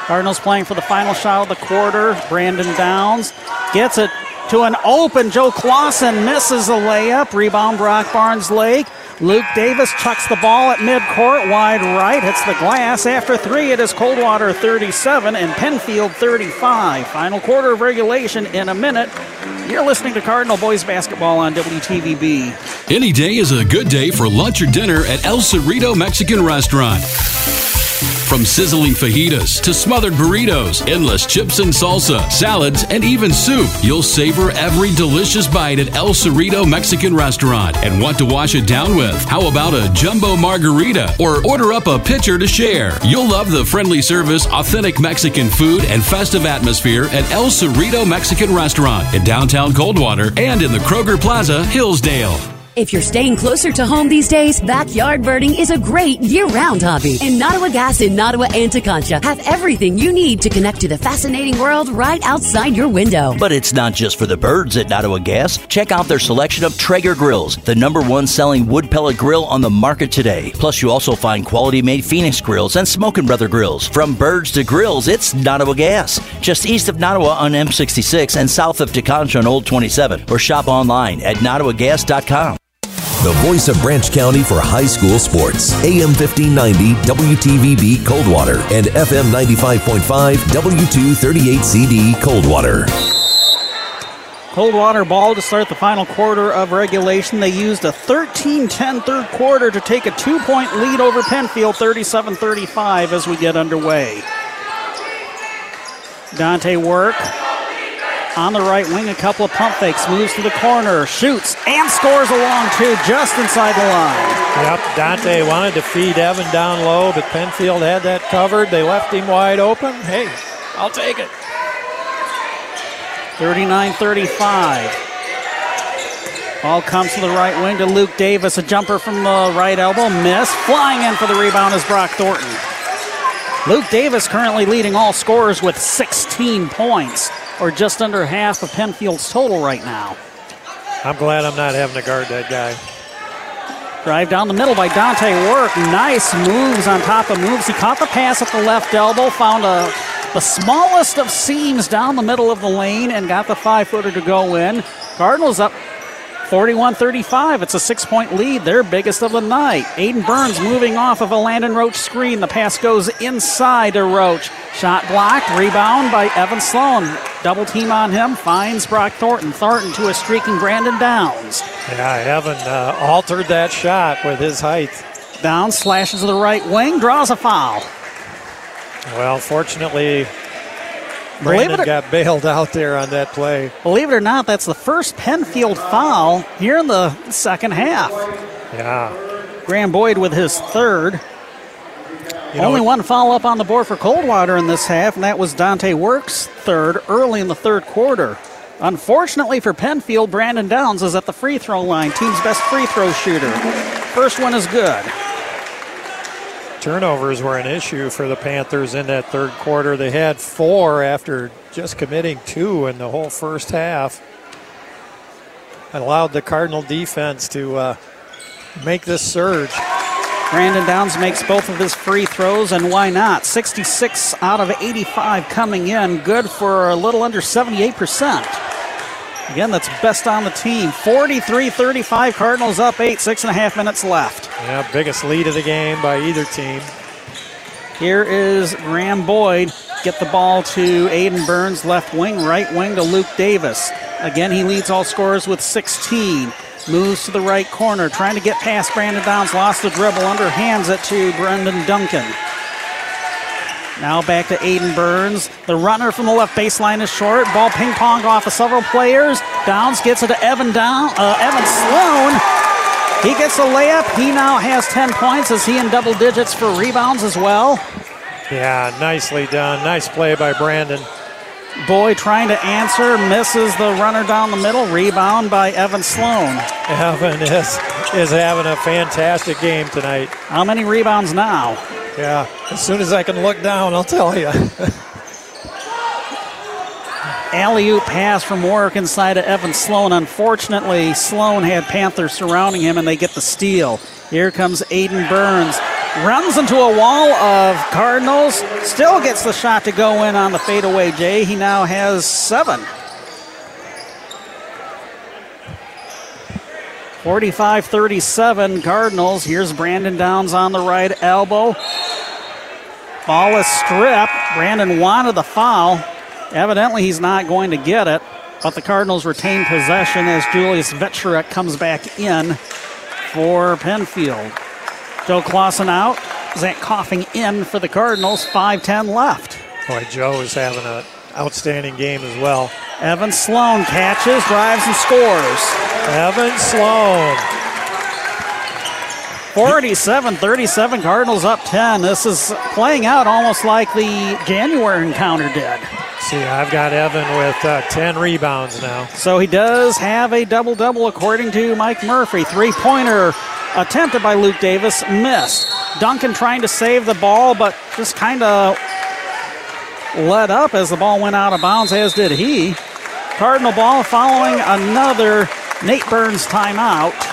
Cardinals playing for the final shot of the quarter. Brandon Downs gets it to an open. Joe Clausen misses a layup. Rebound Brock Barnes Lake. Luke Davis chucks the ball at midcourt, wide right, hits the glass. After three, it is Coldwater 37 and Penfield 35. Final quarter of regulation in a minute. You're listening to Cardinal Boys Basketball on WTVB. Any day is a good day for lunch or dinner at El Cerrito Mexican Restaurant. From sizzling fajitas to smothered burritos, endless chips and salsa, salads, and even soup, you'll savor every delicious bite at El Cerrito Mexican Restaurant and want to wash it down with. How about a jumbo margarita or order up a pitcher to share? You'll love the friendly service, authentic Mexican food, and festive atmosphere at El Cerrito Mexican Restaurant in downtown Coldwater and in the Kroger Plaza, Hillsdale. If you're staying closer to home these days, backyard birding is a great year-round hobby. And Nottawa Gas in Nottawa and Tekonsha have everything you need to connect to the fascinating world right outside your window. But it's not just for the birds at Nottawa Gas. Check out their selection of Traeger grills, the number one selling wood pellet grill on the market today. Plus, you also find quality made Phoenix grills and Smokin' Brother grills. From birds to grills, it's Nottawa Gas. Just east of Nottawa on M66 and south of Tekonsha on Old 27. Or shop online at nottawagas.com. The voice of Branch County for high school sports. AM 1590 WTVB Coldwater and FM 95.5 W238CD Coldwater. Coldwater ball to start the final quarter of regulation. They used a 13 10 third quarter to take a two point lead over Penfield, 37 35, as we get underway. Dante Work on the right wing, a couple of pump fakes, moves to the corner, shoots, and scores along two, just inside the line. Yep, Dante wanted to feed Evan down low, but Penfield had that covered. They left him wide open. Hey, I'll take it. 39 35. Ball comes to the right wing to Luke Davis. A jumper from the right elbow. Miss. Flying in for the rebound is Brock Thornton. Luke Davis currently leading all scorers with 16 points, or just under half of Penfield's total right now. I'm glad I'm not having to guard that guy. Drive down the middle by Dante Work. Nice moves on top of moves. He caught the pass at the left elbow, found a, the smallest of seams down the middle of the lane, and got the five footer to go in. Cardinals up 41 35. It's a six point lead, their biggest of the night. Aiden Burns moving off of a Landon Roach screen. The pass goes inside to Roach. Shot blocked, rebound by Evan Sloan. Double team on him, finds Brock Thornton. Thornton to a streaking Brandon Downs. Yeah, Evan uh, altered that shot with his height. Downs slashes to the right wing, draws a foul. Well, fortunately, Brandon it got bailed out there on that play. Believe it or not, that's the first Penfield foul here in the second half. Yeah. Graham Boyd with his third. You Only what- one foul up on the board for Coldwater in this half, and that was Dante Works' third early in the third quarter. Unfortunately for Penfield, Brandon Downs is at the free throw line, team's best free throw shooter. First one is good. Turnovers were an issue for the Panthers in that third quarter. They had four after just committing two in the whole first half. And allowed the Cardinal defense to uh, make this surge. Brandon Downs makes both of his free throws, and why not? 66 out of 85 coming in, good for a little under 78%. Again, that's best on the team. 43 35, Cardinals up eight, six and a half minutes left. Yeah, biggest lead of the game by either team. Here is Graham Boyd. Get the ball to Aiden Burns, left wing, right wing to Luke Davis. Again, he leads all scorers with 16. Moves to the right corner, trying to get past Brandon Downs, lost the dribble, underhands it to Brendan Duncan. Now back to Aiden Burns. The runner from the left baseline is short. Ball ping pong off of several players. Downs gets it to Evan Down, uh, Evan Sloan. He gets a layup. He now has 10 points. Is he in double digits for rebounds as well? Yeah, nicely done. Nice play by Brandon. Boy trying to answer, misses the runner down the middle. Rebound by Evan Sloan. Evan is, is having a fantastic game tonight. How many rebounds now? Yeah, as soon as I can look down, I'll tell you. Alley oop pass from work inside of Evan Sloan. Unfortunately, Sloan had Panthers surrounding him and they get the steal. Here comes Aiden Burns. Runs into a wall of Cardinals. Still gets the shot to go in on the fadeaway, Jay. He now has seven. 45 37 Cardinals. Here's Brandon Downs on the right elbow. Ball is stripped. Brandon wanted the foul. Evidently, he's not going to get it, but the Cardinals retain possession as Julius Vetcherek comes back in for Penfield. Joe Clausen out. Zach Coffin in for the Cardinals. 5-10 left. Boy, Joe is having an outstanding game as well. Evan Sloan catches, drives, and scores. Evan Sloan. 47 37, Cardinals up 10. This is playing out almost like the January encounter did. See, I've got Evan with uh, 10 rebounds now. So he does have a double double according to Mike Murphy. Three pointer attempted by Luke Davis, missed. Duncan trying to save the ball, but just kind of let up as the ball went out of bounds, as did he. Cardinal ball following another Nate Burns timeout.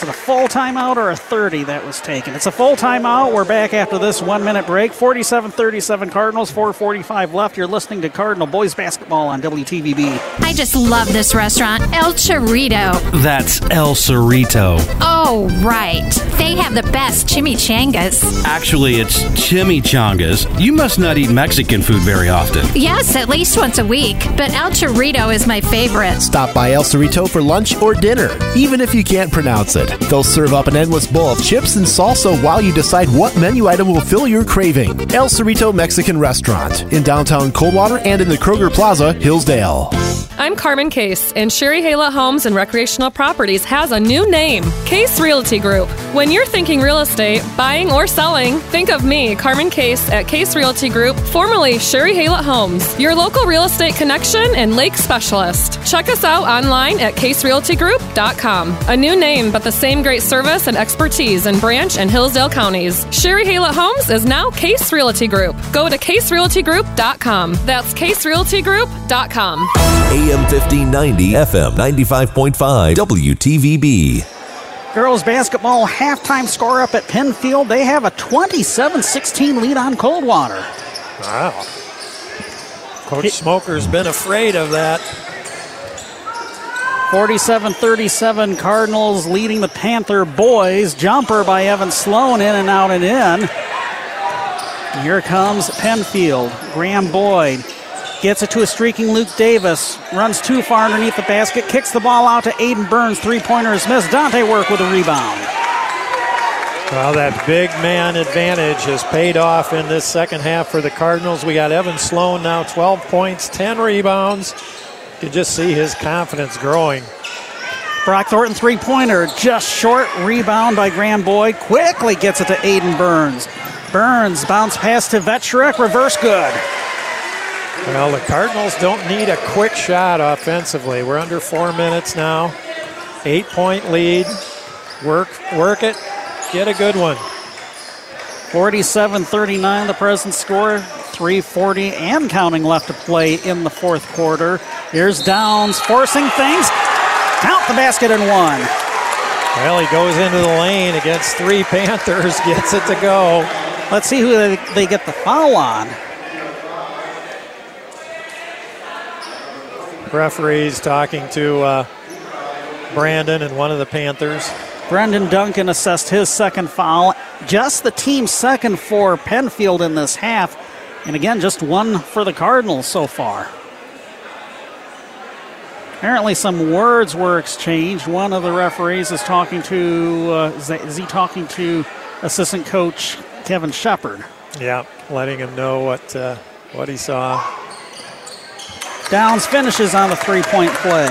Is it a full timeout or a 30 that was taken? It's a full timeout. We're back after this one minute break. 47 37 Cardinals, 445 left. You're listening to Cardinal Boys Basketball on WTVB. I just love this restaurant, El Chorito. That's El Cerrito. Oh, right. They have the best chimichangas. Actually, it's chimichangas. You must not eat Mexican food very often. Yes, at least once a week, but El Chorito is my favorite. Stop by El Cerrito for lunch or dinner, even if you can't pronounce it. They'll serve up an endless bowl of chips and salsa while you decide what menu item will fill your craving. El Cerrito Mexican Restaurant in downtown Coldwater and in the Kroger Plaza, Hillsdale. I'm Carmen Case, and Sherry Hayla Homes and Recreational Properties has a new name Case Realty Group. When you're thinking real estate, buying or selling, think of me, Carmen Case, at Case Realty Group, formerly Sherry Hayla Homes, your local real estate connection and lake specialist. Check us out online at caserealtygroup.com. A new name, but the same great service and expertise in Branch and Hillsdale counties. Sherry Hayla Homes is now Case Realty Group. Go to caserealtygroup.com. That's caserealtygroup.com. AM 1590, FM 95.5, WTVB. Girls basketball halftime score up at Penfield. They have a 27 16 lead on Coldwater. Wow. Coach Smoker's been afraid of that. 47 37 Cardinals leading the Panther boys. Jumper by Evan Sloan in and out and in. Here comes Penfield. Graham Boyd gets it to a streaking Luke Davis. Runs too far underneath the basket. Kicks the ball out to Aiden Burns. Three pointer is missed. Dante work with a rebound. Well, that big man advantage has paid off in this second half for the Cardinals. We got Evan Sloan now 12 points, 10 rebounds. You can just see his confidence growing. Brock Thornton three pointer, just short rebound by Graham Boyd. Quickly gets it to Aiden Burns. Burns bounce pass to Vetcherek, reverse good. Well, the Cardinals don't need a quick shot offensively. We're under four minutes now. Eight point lead. Work, work it. Get a good one. 47 39, the present score. 340 and counting left to play in the fourth quarter. Here's Downs forcing things. Count the basket and one. Well, he goes into the lane against three Panthers, gets it to go. Let's see who they, they get the foul on. Referees talking to uh, Brandon and one of the Panthers. Brendan Duncan assessed his second foul. Just the team's second for Penfield in this half. And again, just one for the Cardinals so far. Apparently, some words were exchanged. One of the referees is talking to, uh, is he talking to assistant coach Kevin Shepard? Yeah, letting him know what uh, what he saw. Downs finishes on the three point play.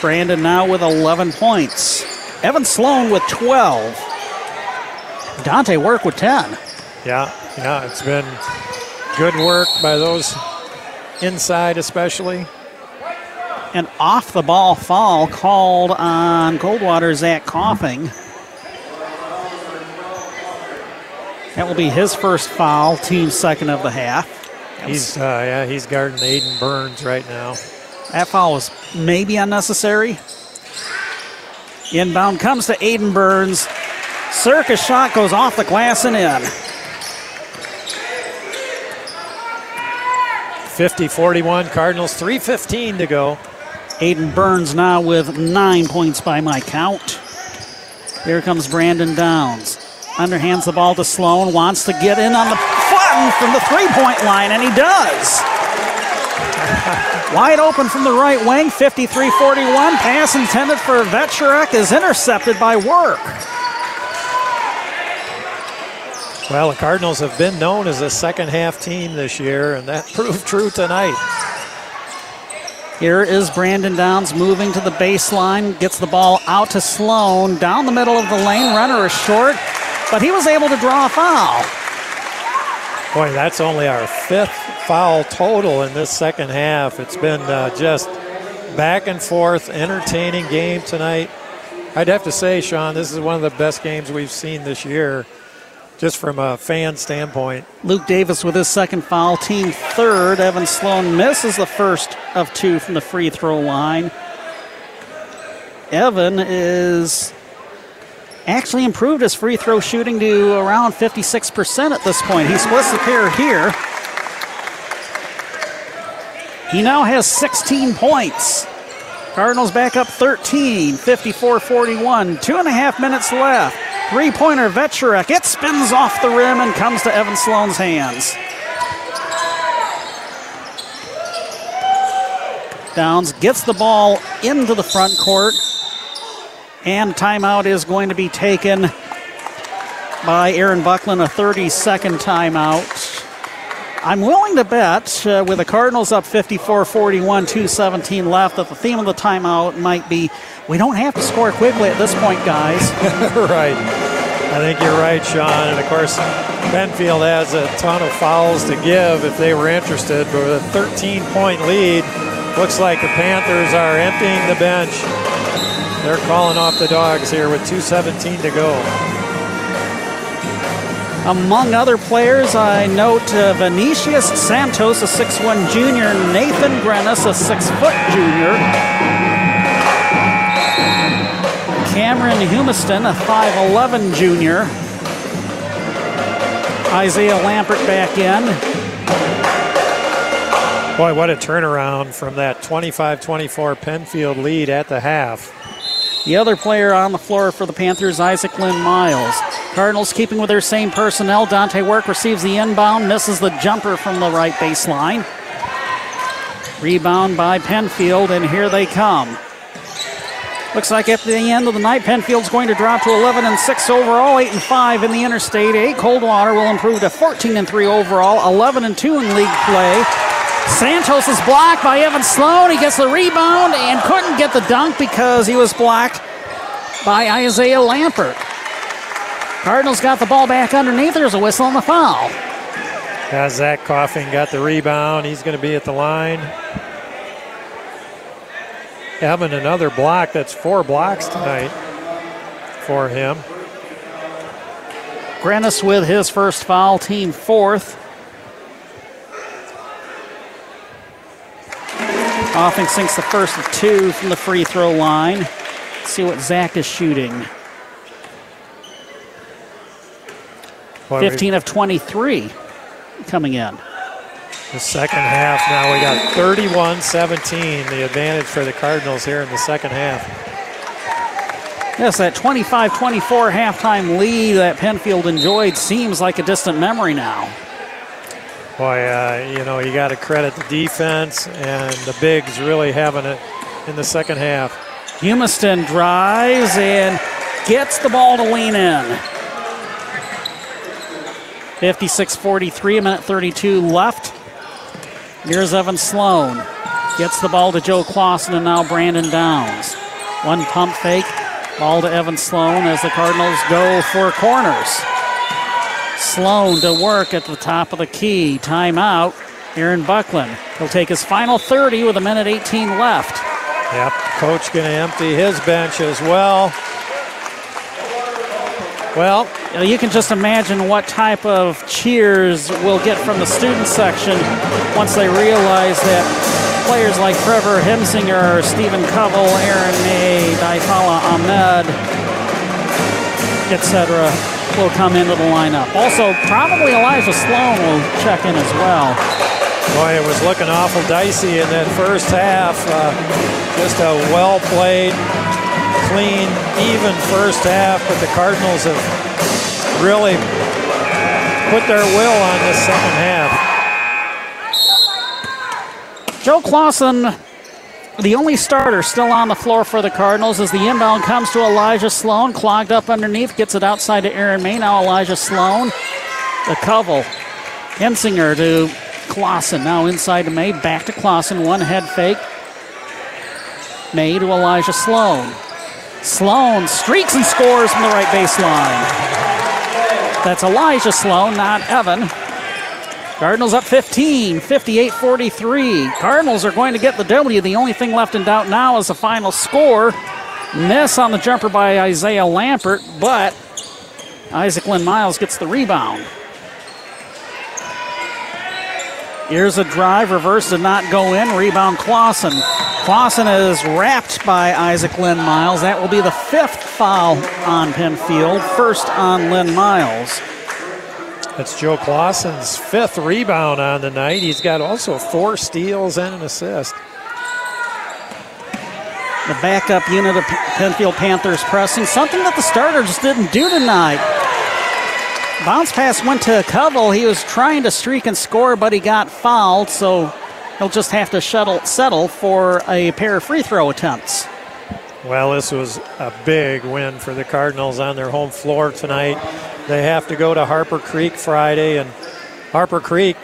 Brandon now with 11 points. Evan Sloan with 12. Dante Work with 10. Yeah, yeah, it's been good work by those inside, especially. An off the ball foul called on Coldwater Zach Coffin. That will be his first foul, team second of the half. He's uh, yeah, he's guarding Aiden Burns right now. That foul was maybe unnecessary. Inbound comes to Aiden Burns. Circus shot goes off the glass and in. 50 41 Cardinals, 3.15 to go. Aiden Burns now with nine points by my count. Here comes Brandon Downs. Underhands the ball to Sloan, wants to get in on the button from the three point line, and he does. Wide open from the right wing, 53 41. Pass intended for Vetcherek is intercepted by Work. Well, the Cardinals have been known as a second half team this year, and that proved true tonight. Here is Brandon Downs moving to the baseline, gets the ball out to Sloan, down the middle of the lane. Runner is short, but he was able to draw a foul. Boy, that's only our fifth foul total in this second half. It's been uh, just back and forth, entertaining game tonight. I'd have to say, Sean, this is one of the best games we've seen this year, just from a fan standpoint. Luke Davis with his second foul, team third. Evan Sloan misses the first of two from the free throw line. Evan is actually improved his free throw shooting to around 56% at this point. He splits the pair here. He now has 16 points. Cardinals back up 13, 54 41. Two and a half minutes left. Three pointer Vetcherek. It spins off the rim and comes to Evan Sloan's hands. Downs gets the ball into the front court. And timeout is going to be taken by Aaron Buckland, a 30 second timeout. I'm willing to bet, uh, with the Cardinals up 54 41, 217 left, that the theme of the timeout might be we don't have to score quickly at this point, guys. right. I think you're right, Sean. And of course, Penfield has a ton of fouls to give if they were interested, but with a 13 point lead, looks like the Panthers are emptying the bench. They're calling off the dogs here with 2.17 to go. Among other players, I note uh, Vinicius Santos, a 6'1 junior, Nathan Grenis, a 6 foot junior, Cameron Humiston, a 5'11 junior, Isaiah Lampert back in. Boy, what a turnaround from that 25 24 Penfield lead at the half. The other player on the floor for the Panthers, Isaac Lynn Miles. Cardinals keeping with their same personnel. Dante Work receives the inbound, misses the jumper from the right baseline. Rebound by Penfield, and here they come. Looks like at the end of the night, Penfield's going to drop to 11 and 6 overall, 8 and 5 in the Interstate 8. Coldwater will improve to 14 and 3 overall, 11 and 2 in league play. Santos is blocked by Evan Sloan. He gets the rebound and couldn't get the dunk because he was blocked by Isaiah Lampert. Cardinals got the ball back underneath. There's a whistle on the foul. As Zach Coffin got the rebound, he's going to be at the line. Evan, another block. That's four blocks tonight for him. Grenis with his first foul, team fourth. Coffin sinks the first of two from the free throw line. Let's see what Zach is shooting. 15 of 23 coming in. The second half now, we got 31 17, the advantage for the Cardinals here in the second half. Yes, that 25 24 halftime lead that Penfield enjoyed seems like a distant memory now. Boy, uh, you know, you got to credit the defense and the bigs really having it in the second half. Humiston drives and gets the ball to lean in. 56 43, a minute 32 left. Here's Evan Sloan. Gets the ball to Joe Clausen and now Brandon Downs. One pump fake. Ball to Evan Sloan as the Cardinals go for corners. Sloan to work at the top of the key. Timeout. Aaron Buckland. He'll take his final 30 with a minute 18 left. Yep, coach going to empty his bench as well. Well, you can just imagine what type of cheers we'll get from the student section once they realize that players like Trevor Hemsinger, Stephen Covell, Aaron May, Daifala Ahmed, etc., will come into the lineup. Also, probably Elijah Sloan will check in as well. Boy, it was looking awful dicey in that first half. Uh, just a well played, clean, even first half, but the Cardinals have really put their will on this second half. Joe Clausen, the only starter still on the floor for the Cardinals as the inbound comes to Elijah Sloan, clogged up underneath, gets it outside to Aaron May. Now Elijah Sloan, the Covell, Hensinger to Clausen. Now inside to May, back to Clausen, one head fake. May to Elijah Sloan. Sloan streaks and scores from the right baseline. That's Elijah Sloan, not Evan. Cardinals up 15, 58 43. Cardinals are going to get the W. The only thing left in doubt now is the final score. Miss on the jumper by Isaiah Lampert, but Isaac Lynn Miles gets the rebound. Here's a drive, reverse did not go in. Rebound Clausen. Clausen is wrapped by Isaac Lynn Miles. That will be the fifth foul on Penfield, first on Lynn Miles. That's Joe Clausen's fifth rebound on the night. He's got also four steals and an assist. The backup unit of Penfield Panthers pressing, something that the starters didn't do tonight. Bounce pass went to Covell. He was trying to streak and score, but he got fouled, so he'll just have to shuttle, settle for a pair of free throw attempts. Well, this was a big win for the Cardinals on their home floor tonight. They have to go to Harper Creek Friday, and Harper Creek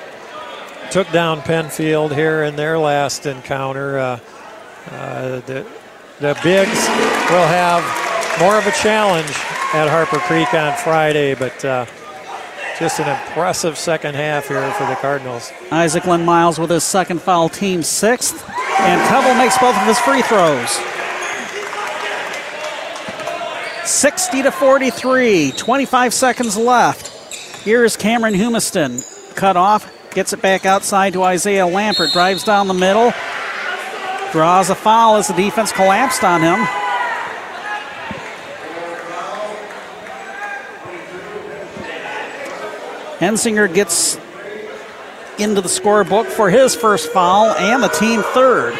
took down Penfield here in their last encounter. Uh, uh, the, the Bigs will have more of a challenge at Harper Creek on Friday, but uh, just an impressive second half here for the Cardinals. Isaac Lynn Miles with his second foul, team sixth, and Covell makes both of his free throws. 60 to 43, 25 seconds left. Here's Cameron Humiston. Cut off, gets it back outside to Isaiah Lampert, drives down the middle, draws a foul as the defense collapsed on him. Hensinger gets into the scorebook for his first foul and the team third.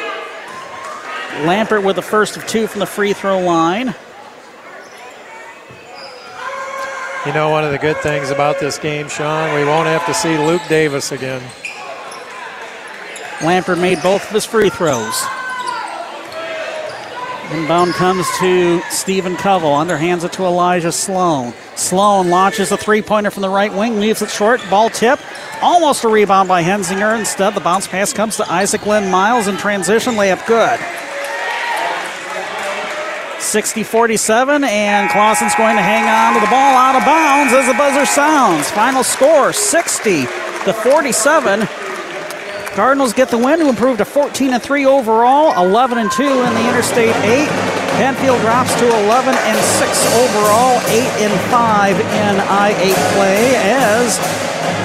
Lampert with the first of two from the free throw line. You know, one of the good things about this game, Sean, we won't have to see Luke Davis again. Lampert made both of his free throws. Inbound comes to Stephen Covell. Underhands it to Elijah Sloan. Sloan launches a three pointer from the right wing, leaves it short. Ball tip. Almost a rebound by Hensinger. Instead, the bounce pass comes to Isaac Lynn Miles in transition. Layup good. 60 47, and Clausen's going to hang on to the ball out of bounds as the buzzer sounds. Final score 60 to 47. Cardinals get the win to improve to 14 and 3 overall, 11 and 2 in the Interstate 8. Penfield drops to 11 and 6 overall, 8 and 5 in I8 play as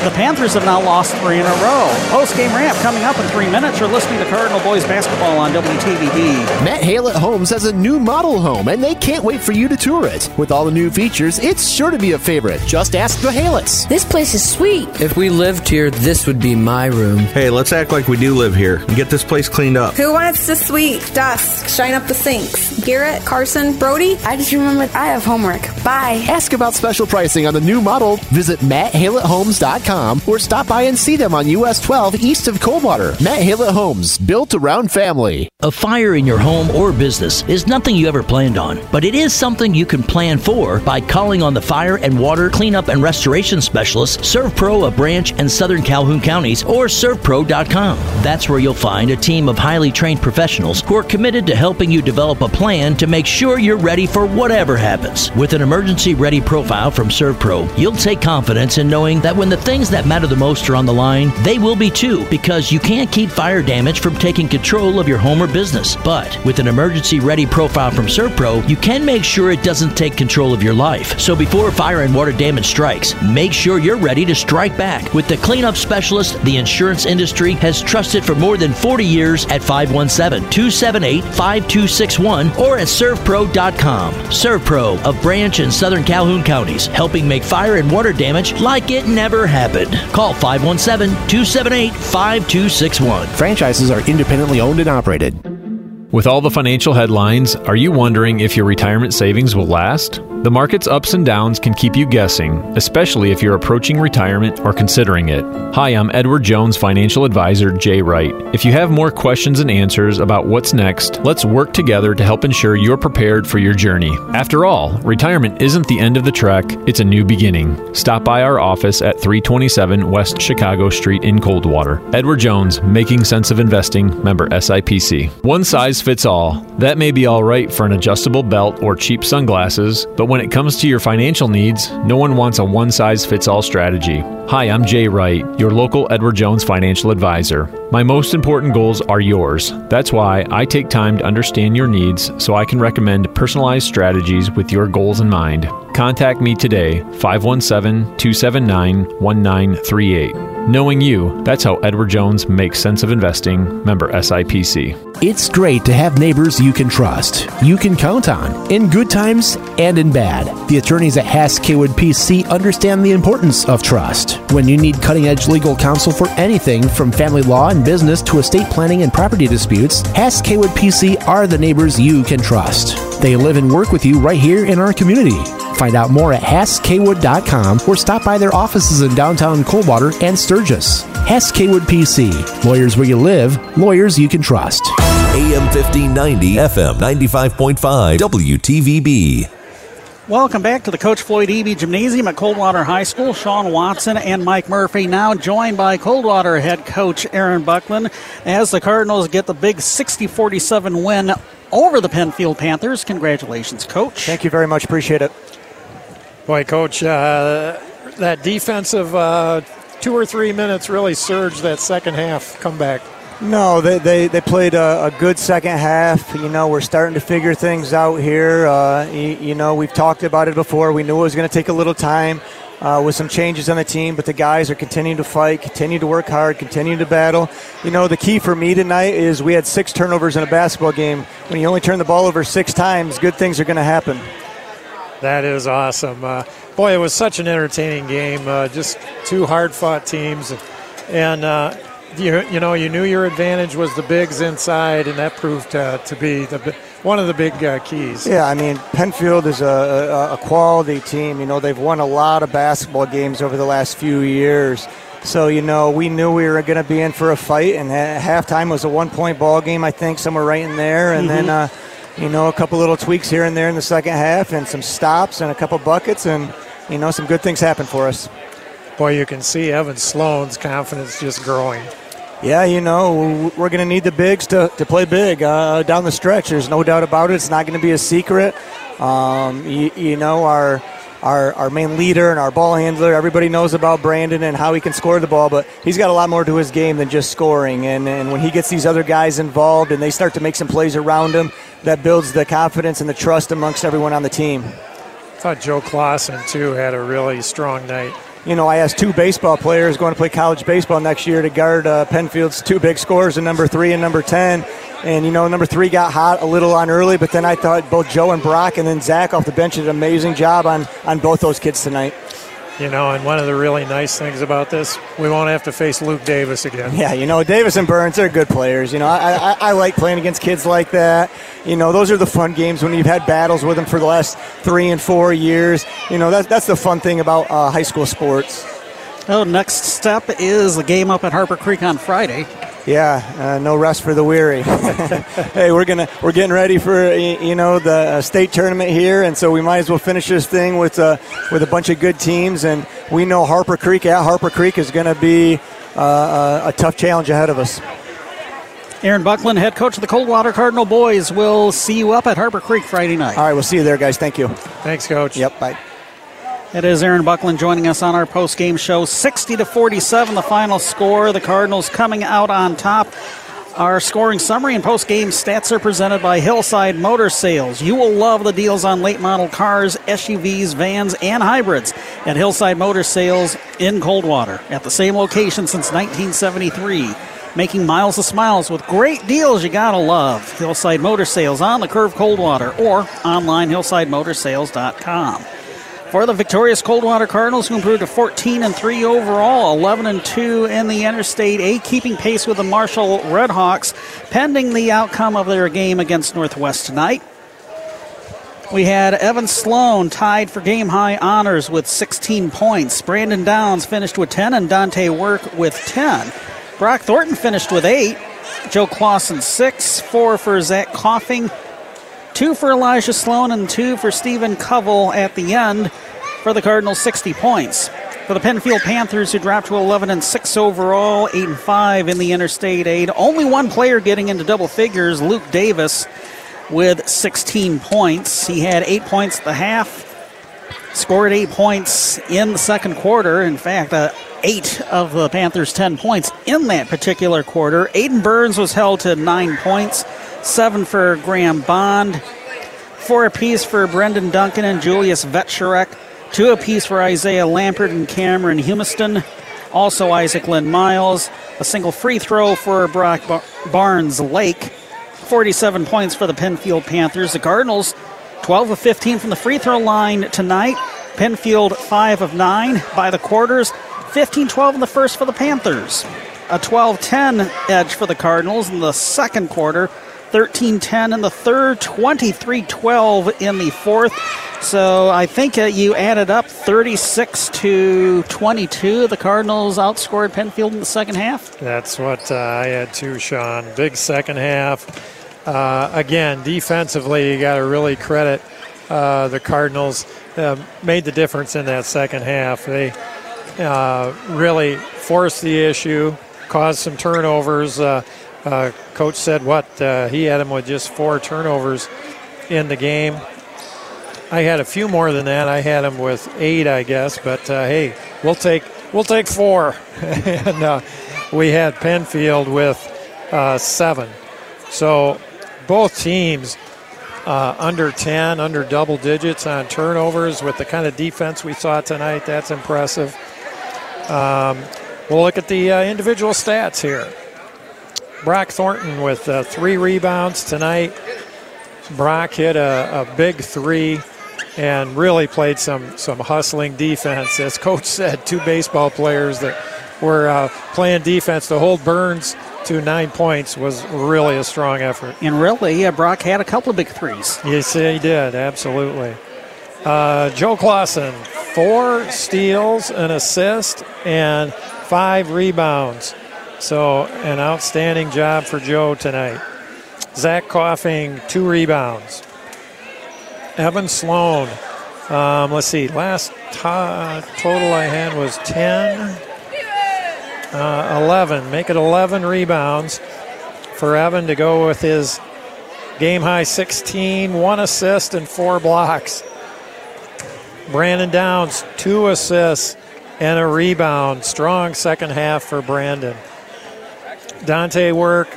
the Panthers have now lost three in a row. Post game ramp coming up in three minutes. You're listening to Cardinal Boys Basketball on WTVB. Matt Haylett Homes has a new model home, and they can't wait for you to tour it. With all the new features, it's sure to be a favorite. Just ask the Haylets. This place is sweet. If we lived here, this would be my room. Hey, let's act like we do live here and get this place cleaned up. Who wants to sweep, dust, shine up the sinks? Garrett, Carson, Brody? I just remembered I have homework. Bye. Ask about special pricing on the new model. Visit MattHaylettHomes.com or stop by and see them on US 12 east of Coldwater. Matt Haylett Homes, built around family. A fire in your home or business is nothing you ever planned on, but it is something you can plan for by calling on the fire and water cleanup and restoration specialist ServPro of Branch and Southern Calhoun counties or servpro.com. That's where you'll find a team of highly trained professionals who are committed to helping you develop a plan to make sure you're ready for whatever happens. With an emergency ready profile from ServPro, you'll take confidence in knowing that when the things that matter the most are on the line, they will be too, because you can't keep fire damage from taking control of your home or business. But with an emergency ready profile from ServPro, you can make sure it doesn't take control of your life. So before fire and water damage strikes, make sure you're ready to strike back with the cleanup specialist the insurance industry has trusted for more than 40 years at 517 278 5261 or at servpro.com. ServPro of Branch and Southern Calhoun counties, helping make fire and water damage like it never happened. Call 517 278 5261. Franchises are independently owned and operated. With all the financial headlines, are you wondering if your retirement savings will last? The market's ups and downs can keep you guessing, especially if you're approaching retirement or considering it. Hi, I'm Edward Jones financial advisor Jay Wright. If you have more questions and answers about what's next, let's work together to help ensure you're prepared for your journey. After all, retirement isn't the end of the trek, it's a new beginning. Stop by our office at 327 West Chicago Street in Coldwater. Edward Jones, Making Sense of Investing, member SIPC. One size fits all. That may be all right for an adjustable belt or cheap sunglasses, but when it comes to your financial needs, no one wants a one size fits all strategy. Hi, I'm Jay Wright, your local Edward Jones financial advisor. My most important goals are yours. That's why I take time to understand your needs so I can recommend personalized strategies with your goals in mind. Contact me today, 517 279 1938. Knowing you, that's how Edward Jones makes sense of investing. Member SIPC. It's great to have neighbors you can trust, you can count on, in good times and in bad. The attorneys at Hass Kaywood PC understand the importance of trust. When you need cutting edge legal counsel for anything from family law and business to estate planning and property disputes, Hass Kaywood PC are the neighbors you can trust. They live and work with you right here in our community. Find out more at HassKwood.com or stop by their offices in downtown Coldwater and Sturgis. Hess Kaywood PC. Lawyers where you live, lawyers you can trust. AM 1590, FM 95.5, WTVB. Welcome back to the Coach Floyd Eby Gymnasium at Coldwater High School. Sean Watson and Mike Murphy now joined by Coldwater head coach Aaron Buckland as the Cardinals get the big 60 47 win over the Penfield Panthers. Congratulations, coach. Thank you very much. Appreciate it. Boy, coach, uh, that defensive uh, two or three minutes really surged that second half comeback. No, they, they, they played a, a, good second half. You know, we're starting to figure things out here. Uh, you, you, know, we've talked about it before. We knew it was going to take a little time uh, with some changes on the team, but the guys are continuing to fight, continue to work hard, continue to battle. You know, the key for me tonight is we had six turnovers in a basketball game. When you only turn the ball over six times, good things are going to happen. That is awesome. Uh, boy, it was such an entertaining game. Uh, just two hard fought teams. And, uh, you, you know, you knew your advantage was the bigs inside, and that proved uh, to be the one of the big uh, keys. Yeah, I mean, Penfield is a, a, a, quality team. You know, they've won a lot of basketball games over the last few years. So, you know, we knew we were going to be in for a fight, and halftime was a one point ball game, I think, somewhere right in there. And mm-hmm. then, uh, you know, a couple little tweaks here and there in the second half, and some stops and a couple buckets, and, you know, some good things happened for us. Boy, you can see Evan Sloan's confidence just growing. Yeah, you know, we're going to need the bigs to, to play big uh, down the stretch. There's no doubt about it. It's not going to be a secret. Um, you, you, know, our, our, our main leader and our ball handler, everybody knows about Brandon and how he can score the ball, but he's got a lot more to his game than just scoring. And, and when he gets these other guys involved and they start to make some plays around him, that builds the confidence and the trust amongst everyone on the team. I thought Joe Clausen, too, had a really strong night you know, I asked two baseball players going to play college baseball next year to guard uh, Penfield's two big scores, in number three and number 10. And, you know, number three got hot a little on early, but then I thought both Joe and Brock and then Zach off the bench did an amazing job on, on both those kids tonight. You know, and one of the really nice things about this, we won't have to face Luke Davis again. Yeah, you know, Davis and Burns, they're good players. You know, I, I, I like playing against kids like that. You know, those are the fun games when you've had battles with them for the last three and four years. You know, that's, that's the fun thing about uh, high school sports. Oh, next step is the game up at Harper Creek on Friday. Yeah, uh, no rest for the weary. hey, we're gonna we're getting ready for you know the uh, state tournament here, and so we might as well finish this thing with uh, with a bunch of good teams. And we know Harper Creek at Harper Creek is going to be uh, a tough challenge ahead of us. Aaron Buckland, head coach of the Coldwater Cardinal boys, will see you up at Harper Creek Friday night. All right, we'll see you there, guys. Thank you. Thanks, coach. Yep. Bye. It is Aaron Buckland joining us on our post-game show. 60 to 47, the final score. The Cardinals coming out on top. Our scoring summary and post-game stats are presented by Hillside Motor Sales. You will love the deals on late model cars, SUVs, vans, and hybrids at Hillside Motor Sales in Coldwater at the same location since 1973. Making miles of smiles with great deals you gotta love. Hillside Motor Sales on the curve Coldwater or online hillsidemotorsales.com. For the victorious Coldwater Cardinals, who improved to 14 and 3 overall, 11 and 2 in the Interstate 8, keeping pace with the Marshall Redhawks, pending the outcome of their game against Northwest tonight. We had Evan Sloan tied for game high honors with 16 points. Brandon Downs finished with 10, and Dante Work with 10. Brock Thornton finished with 8. Joe Clausen 6. 4 for Zach Coffin. Two for Elijah Sloan and two for Stephen Covell at the end for the Cardinals, 60 points. For the Penfield Panthers, who dropped to 11 and 6 overall, 8 and 5 in the Interstate 8. Only one player getting into double figures, Luke Davis, with 16 points. He had eight points at the half, scored eight points in the second quarter. In fact, uh, eight of the Panthers' 10 points in that particular quarter. Aiden Burns was held to nine points, seven for Graham Boyd, four apiece for Brendan Duncan and Julius Vetcherek, two apiece for Isaiah Lampert and Cameron Humiston. Also, Isaac Lynn Miles, a single free throw for Brock Bar- Barnes Lake. 47 points for the Penfield Panthers. The Cardinals, 12 of 15 from the free throw line tonight. Penfield, 5 of 9 by the quarters. 15 12 in the first for the Panthers. A 12 10 edge for the Cardinals in the second quarter. 13 10 in the third. 23 12 in the fourth. So I think uh, you added up 36 to 22. The Cardinals outscored Penfield in the second half. That's what uh, I had too, Sean. Big second half. Uh, again, defensively, you got to really credit uh, the Cardinals. Uh, made the difference in that second half. They uh, really forced the issue, caused some turnovers. Uh, coach said what he had him with just four turnovers in the game. I had a few more than that. I had him with eight, I guess. But hey, we'll take we'll take four, and we had Penfield with seven. So both teams uh, under ten, under double digits on turnovers with the kind of defense we saw tonight. That's impressive. Um, we'll look at the uh, individual stats here. Brock Thornton with uh, three rebounds tonight. Brock hit a, a big three and really played some some hustling defense. As coach said, two baseball players that were uh, playing defense to hold Burns to nine points was really a strong effort. And really, yeah, Brock had a couple of big threes. Yes, he did, absolutely. Uh, Joe Clausen, four steals, an assist, and five rebounds. So, an outstanding job for Joe tonight. Zach Coffin, two rebounds. Evan Sloan. Um, let's see, last total I had was 10, uh, 11. Make it 11 rebounds for Evan to go with his game high 16, one assist, and four blocks. Brandon Downs, two assists and a rebound. Strong second half for Brandon. Dante Work,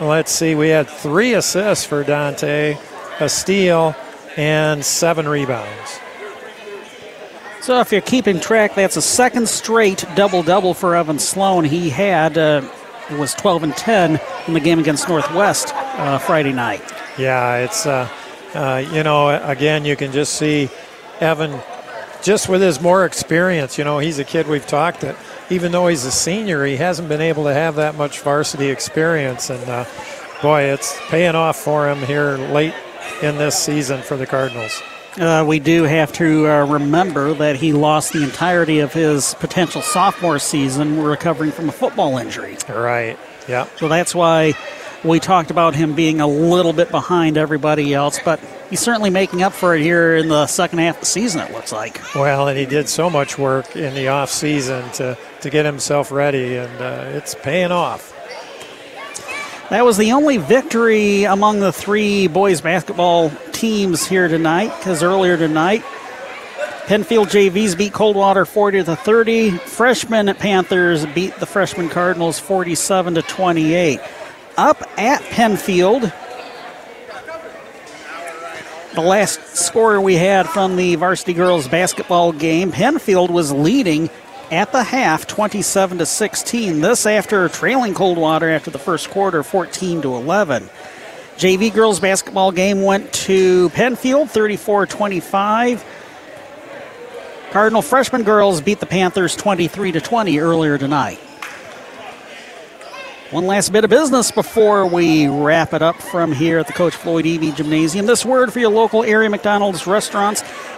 let's see, we had three assists for Dante a steal, and seven rebounds. So, if you're keeping track, that's a second straight double double for Evan Sloan. He had uh, was 12 and 10 in the game against Northwest uh, Friday night. Yeah, it's uh, uh you know again you can just see Evan just with his more experience. You know he's a kid we've talked that even though he's a senior, he hasn't been able to have that much varsity experience, and uh, boy, it's paying off for him here late in this season for the Cardinals. Uh, we do have to uh, remember that he lost the entirety of his potential sophomore season recovering from a football injury. Right. Yeah. So that's why we talked about him being a little bit behind everybody else, but he's certainly making up for it here in the second half of the season, it looks like. Well, and he did so much work in the off season to, to get himself ready, and uh, it's paying off. That was the only victory among the three boys basketball teams here tonight, because earlier tonight, Penfield JVs beat Coldwater 40 to 30. Freshman Panthers beat the freshman Cardinals 47 to 28. Up at Penfield, the last score we had from the varsity girls basketball game, Penfield was leading at the half 27 to 16 this after trailing coldwater after the first quarter 14 to 11 jv girls basketball game went to penfield 34-25 cardinal freshman girls beat the panthers 23 to 20 earlier tonight. One last bit of business before we wrap it up from here at the Coach Floyd Eby Gymnasium. This word for your local area McDonald's restaurants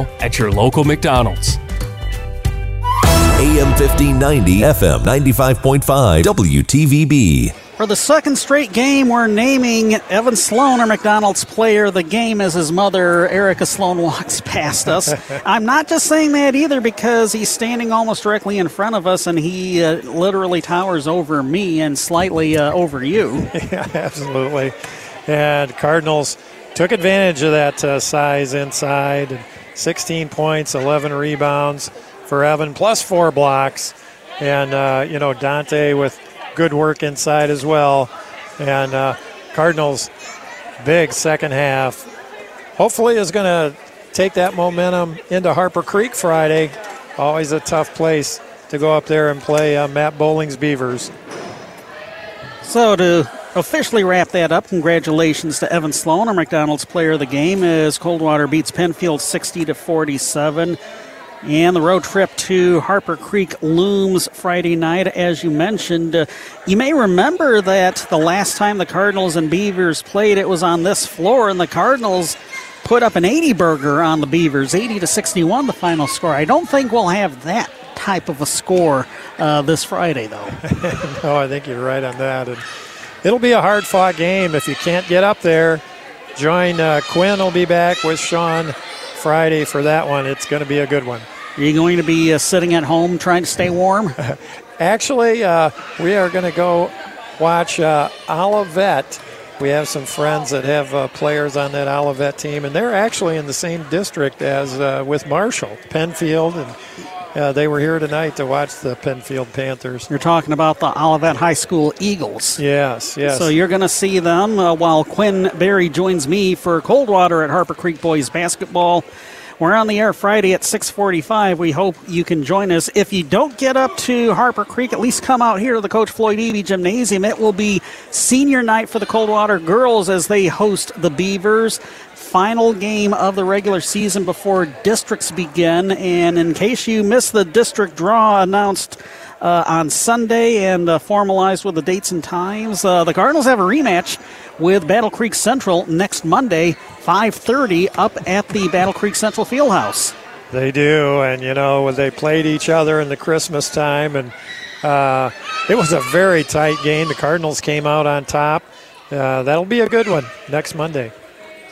at your local McDonald's. AM 1590, FM 95.5, WTVB. For the second straight game, we're naming Evan Sloan our McDonald's player the game as his mother, Erica Sloan, walks past us. I'm not just saying that either because he's standing almost directly in front of us and he uh, literally towers over me and slightly uh, over you. yeah, absolutely. And Cardinals took advantage of that uh, size inside. 16 points, 11 rebounds for Evan, plus four blocks. And, uh, you know, Dante with good work inside as well. And uh, Cardinals, big second half. Hopefully, is going to take that momentum into Harper Creek Friday. Always a tough place to go up there and play uh, Matt Bowling's Beavers. So to officially wrap that up, congratulations to Evan Sloan, our McDonald's player of the game, as Coldwater beats Penfield 60 to 47. And the road trip to Harper Creek looms Friday night, as you mentioned. Uh, you may remember that the last time the Cardinals and Beavers played, it was on this floor, and the Cardinals put up an 80 burger on the Beavers, 80 to 61, the final score. I don't think we'll have that type of a score uh, this Friday, though. no, I think you're right on that. And it'll be a hard fought game if you can't get up there. Join uh, Quinn will be back with Sean Friday for that one. It's going to be a good one. Are you going to be uh, sitting at home trying to stay warm? Actually, uh, we are going to go watch uh, Olivet. We have some friends that have uh, players on that Olivet team, and they're actually in the same district as uh, with Marshall, Penfield, and uh, they were here tonight to watch the Penfield Panthers. You're talking about the Olivet High School Eagles. Yes, yes. So you're going to see them uh, while Quinn Berry joins me for Coldwater at Harper Creek Boys Basketball. We're on the air Friday at 6:45. We hope you can join us. If you don't get up to Harper Creek, at least come out here to the Coach Floyd Eby Gymnasium. It will be senior night for the Coldwater girls as they host the Beavers. Final game of the regular season before districts begin. And in case you missed the district draw announced uh, on Sunday and uh, formalized with the dates and times, uh, the Cardinals have a rematch with Battle Creek Central next Monday, 5:30, up at the Battle Creek Central Fieldhouse. They do, and you know they played each other in the Christmas time, and uh, it was a very tight game. The Cardinals came out on top. Uh, that'll be a good one next Monday.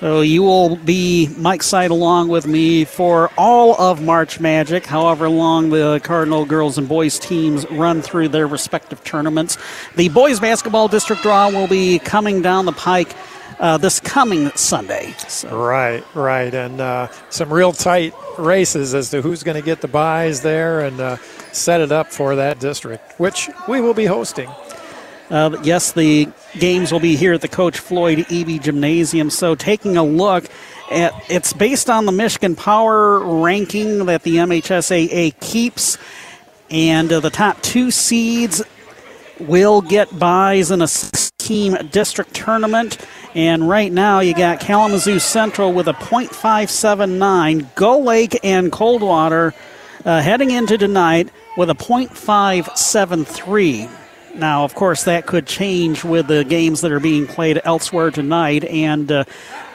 So you will be Mike Side along with me for all of March Magic, however long the Cardinal girls and boys teams run through their respective tournaments. The boys basketball district draw will be coming down the pike uh, this coming Sunday. So. Right, right, and uh, some real tight races as to who's going to get the buys there and uh, set it up for that district, which we will be hosting. Uh, yes, the games will be here at the Coach Floyd Eby Gymnasium. So, taking a look at it's based on the Michigan Power ranking that the MHSAA keeps, and uh, the top two seeds will get buys in a team district tournament. And right now, you got Kalamazoo Central with a .579, Gull Lake and Coldwater uh, heading into tonight with a .573. Now, of course, that could change with the games that are being played elsewhere tonight. And uh,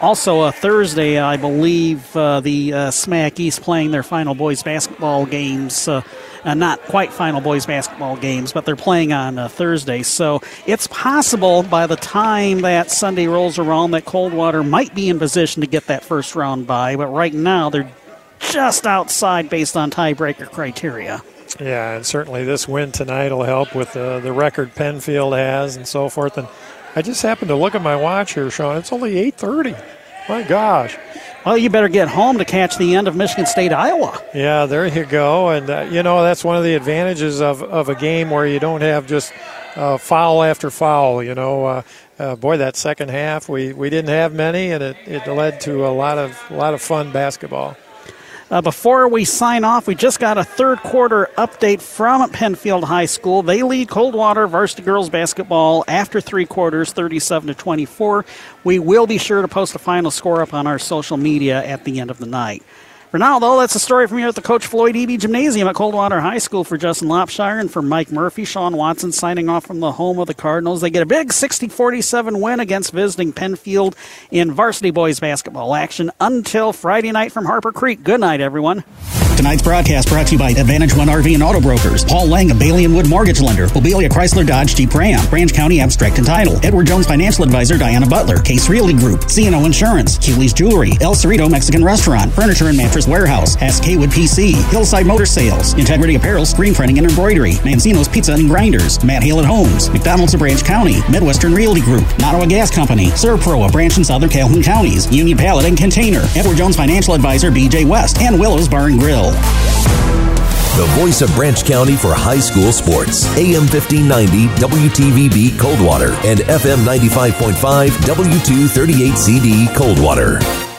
also, a Thursday, I believe uh, the uh, SMAC East playing their final boys basketball games. Uh, uh, not quite final boys basketball games, but they're playing on uh, Thursday. So it's possible by the time that Sunday rolls around that Coldwater might be in position to get that first round by. But right now, they're just outside based on tiebreaker criteria. Yeah, and certainly this win tonight will help with uh, the record Penfield has and so forth. And I just happened to look at my watch here, Sean. It's only 8:30. My gosh. Well, you better get home to catch the end of Michigan State Iowa. Yeah, there you go. And uh, you know that's one of the advantages of, of a game where you don't have just uh, foul after foul. You know, uh, uh, boy, that second half we, we didn't have many, and it, it led to a lot of a lot of fun basketball. Uh, before we sign off, we just got a third quarter update from Penfield High School. They lead Coldwater varsity girls basketball after three quarters, 37 to 24. We will be sure to post a final score up on our social media at the end of the night. For now, though, that's a story from here at the Coach Floyd Eby Gymnasium at Coldwater High School for Justin Lopshire and for Mike Murphy. Sean Watson signing off from the home of the Cardinals. They get a big 60 47 win against visiting Penfield in varsity boys basketball action until Friday night from Harper Creek. Good night, everyone. Tonight's broadcast brought to you by Advantage One RV and Auto Brokers, Paul Lang of Bailey and Wood Mortgage Lender, Bobilya Chrysler Dodge Jeep Ram, Branch County Abstract and Title, Edward Jones Financial Advisor Diana Butler, Case Realty Group, CNO Insurance, Cooley's Jewelry, El Cerrito Mexican Restaurant, Furniture and Mattress Warehouse, Wood PC, Hillside Motor Sales, Integrity Apparel, Screen Printing and Embroidery, Mancino's Pizza and Grinders, Matt Haylett Homes, McDonald's of Branch County, Midwestern Realty Group, Nottawa Gas Company, Servpro, a branch in Southern Calhoun counties, Union Pallet and Container, Edward Jones Financial Advisor BJ West, and Willow's Bar and Grill. The voice of Branch County for high school sports. AM 1590 WTVB Coldwater and FM 95.5 W238CD Coldwater.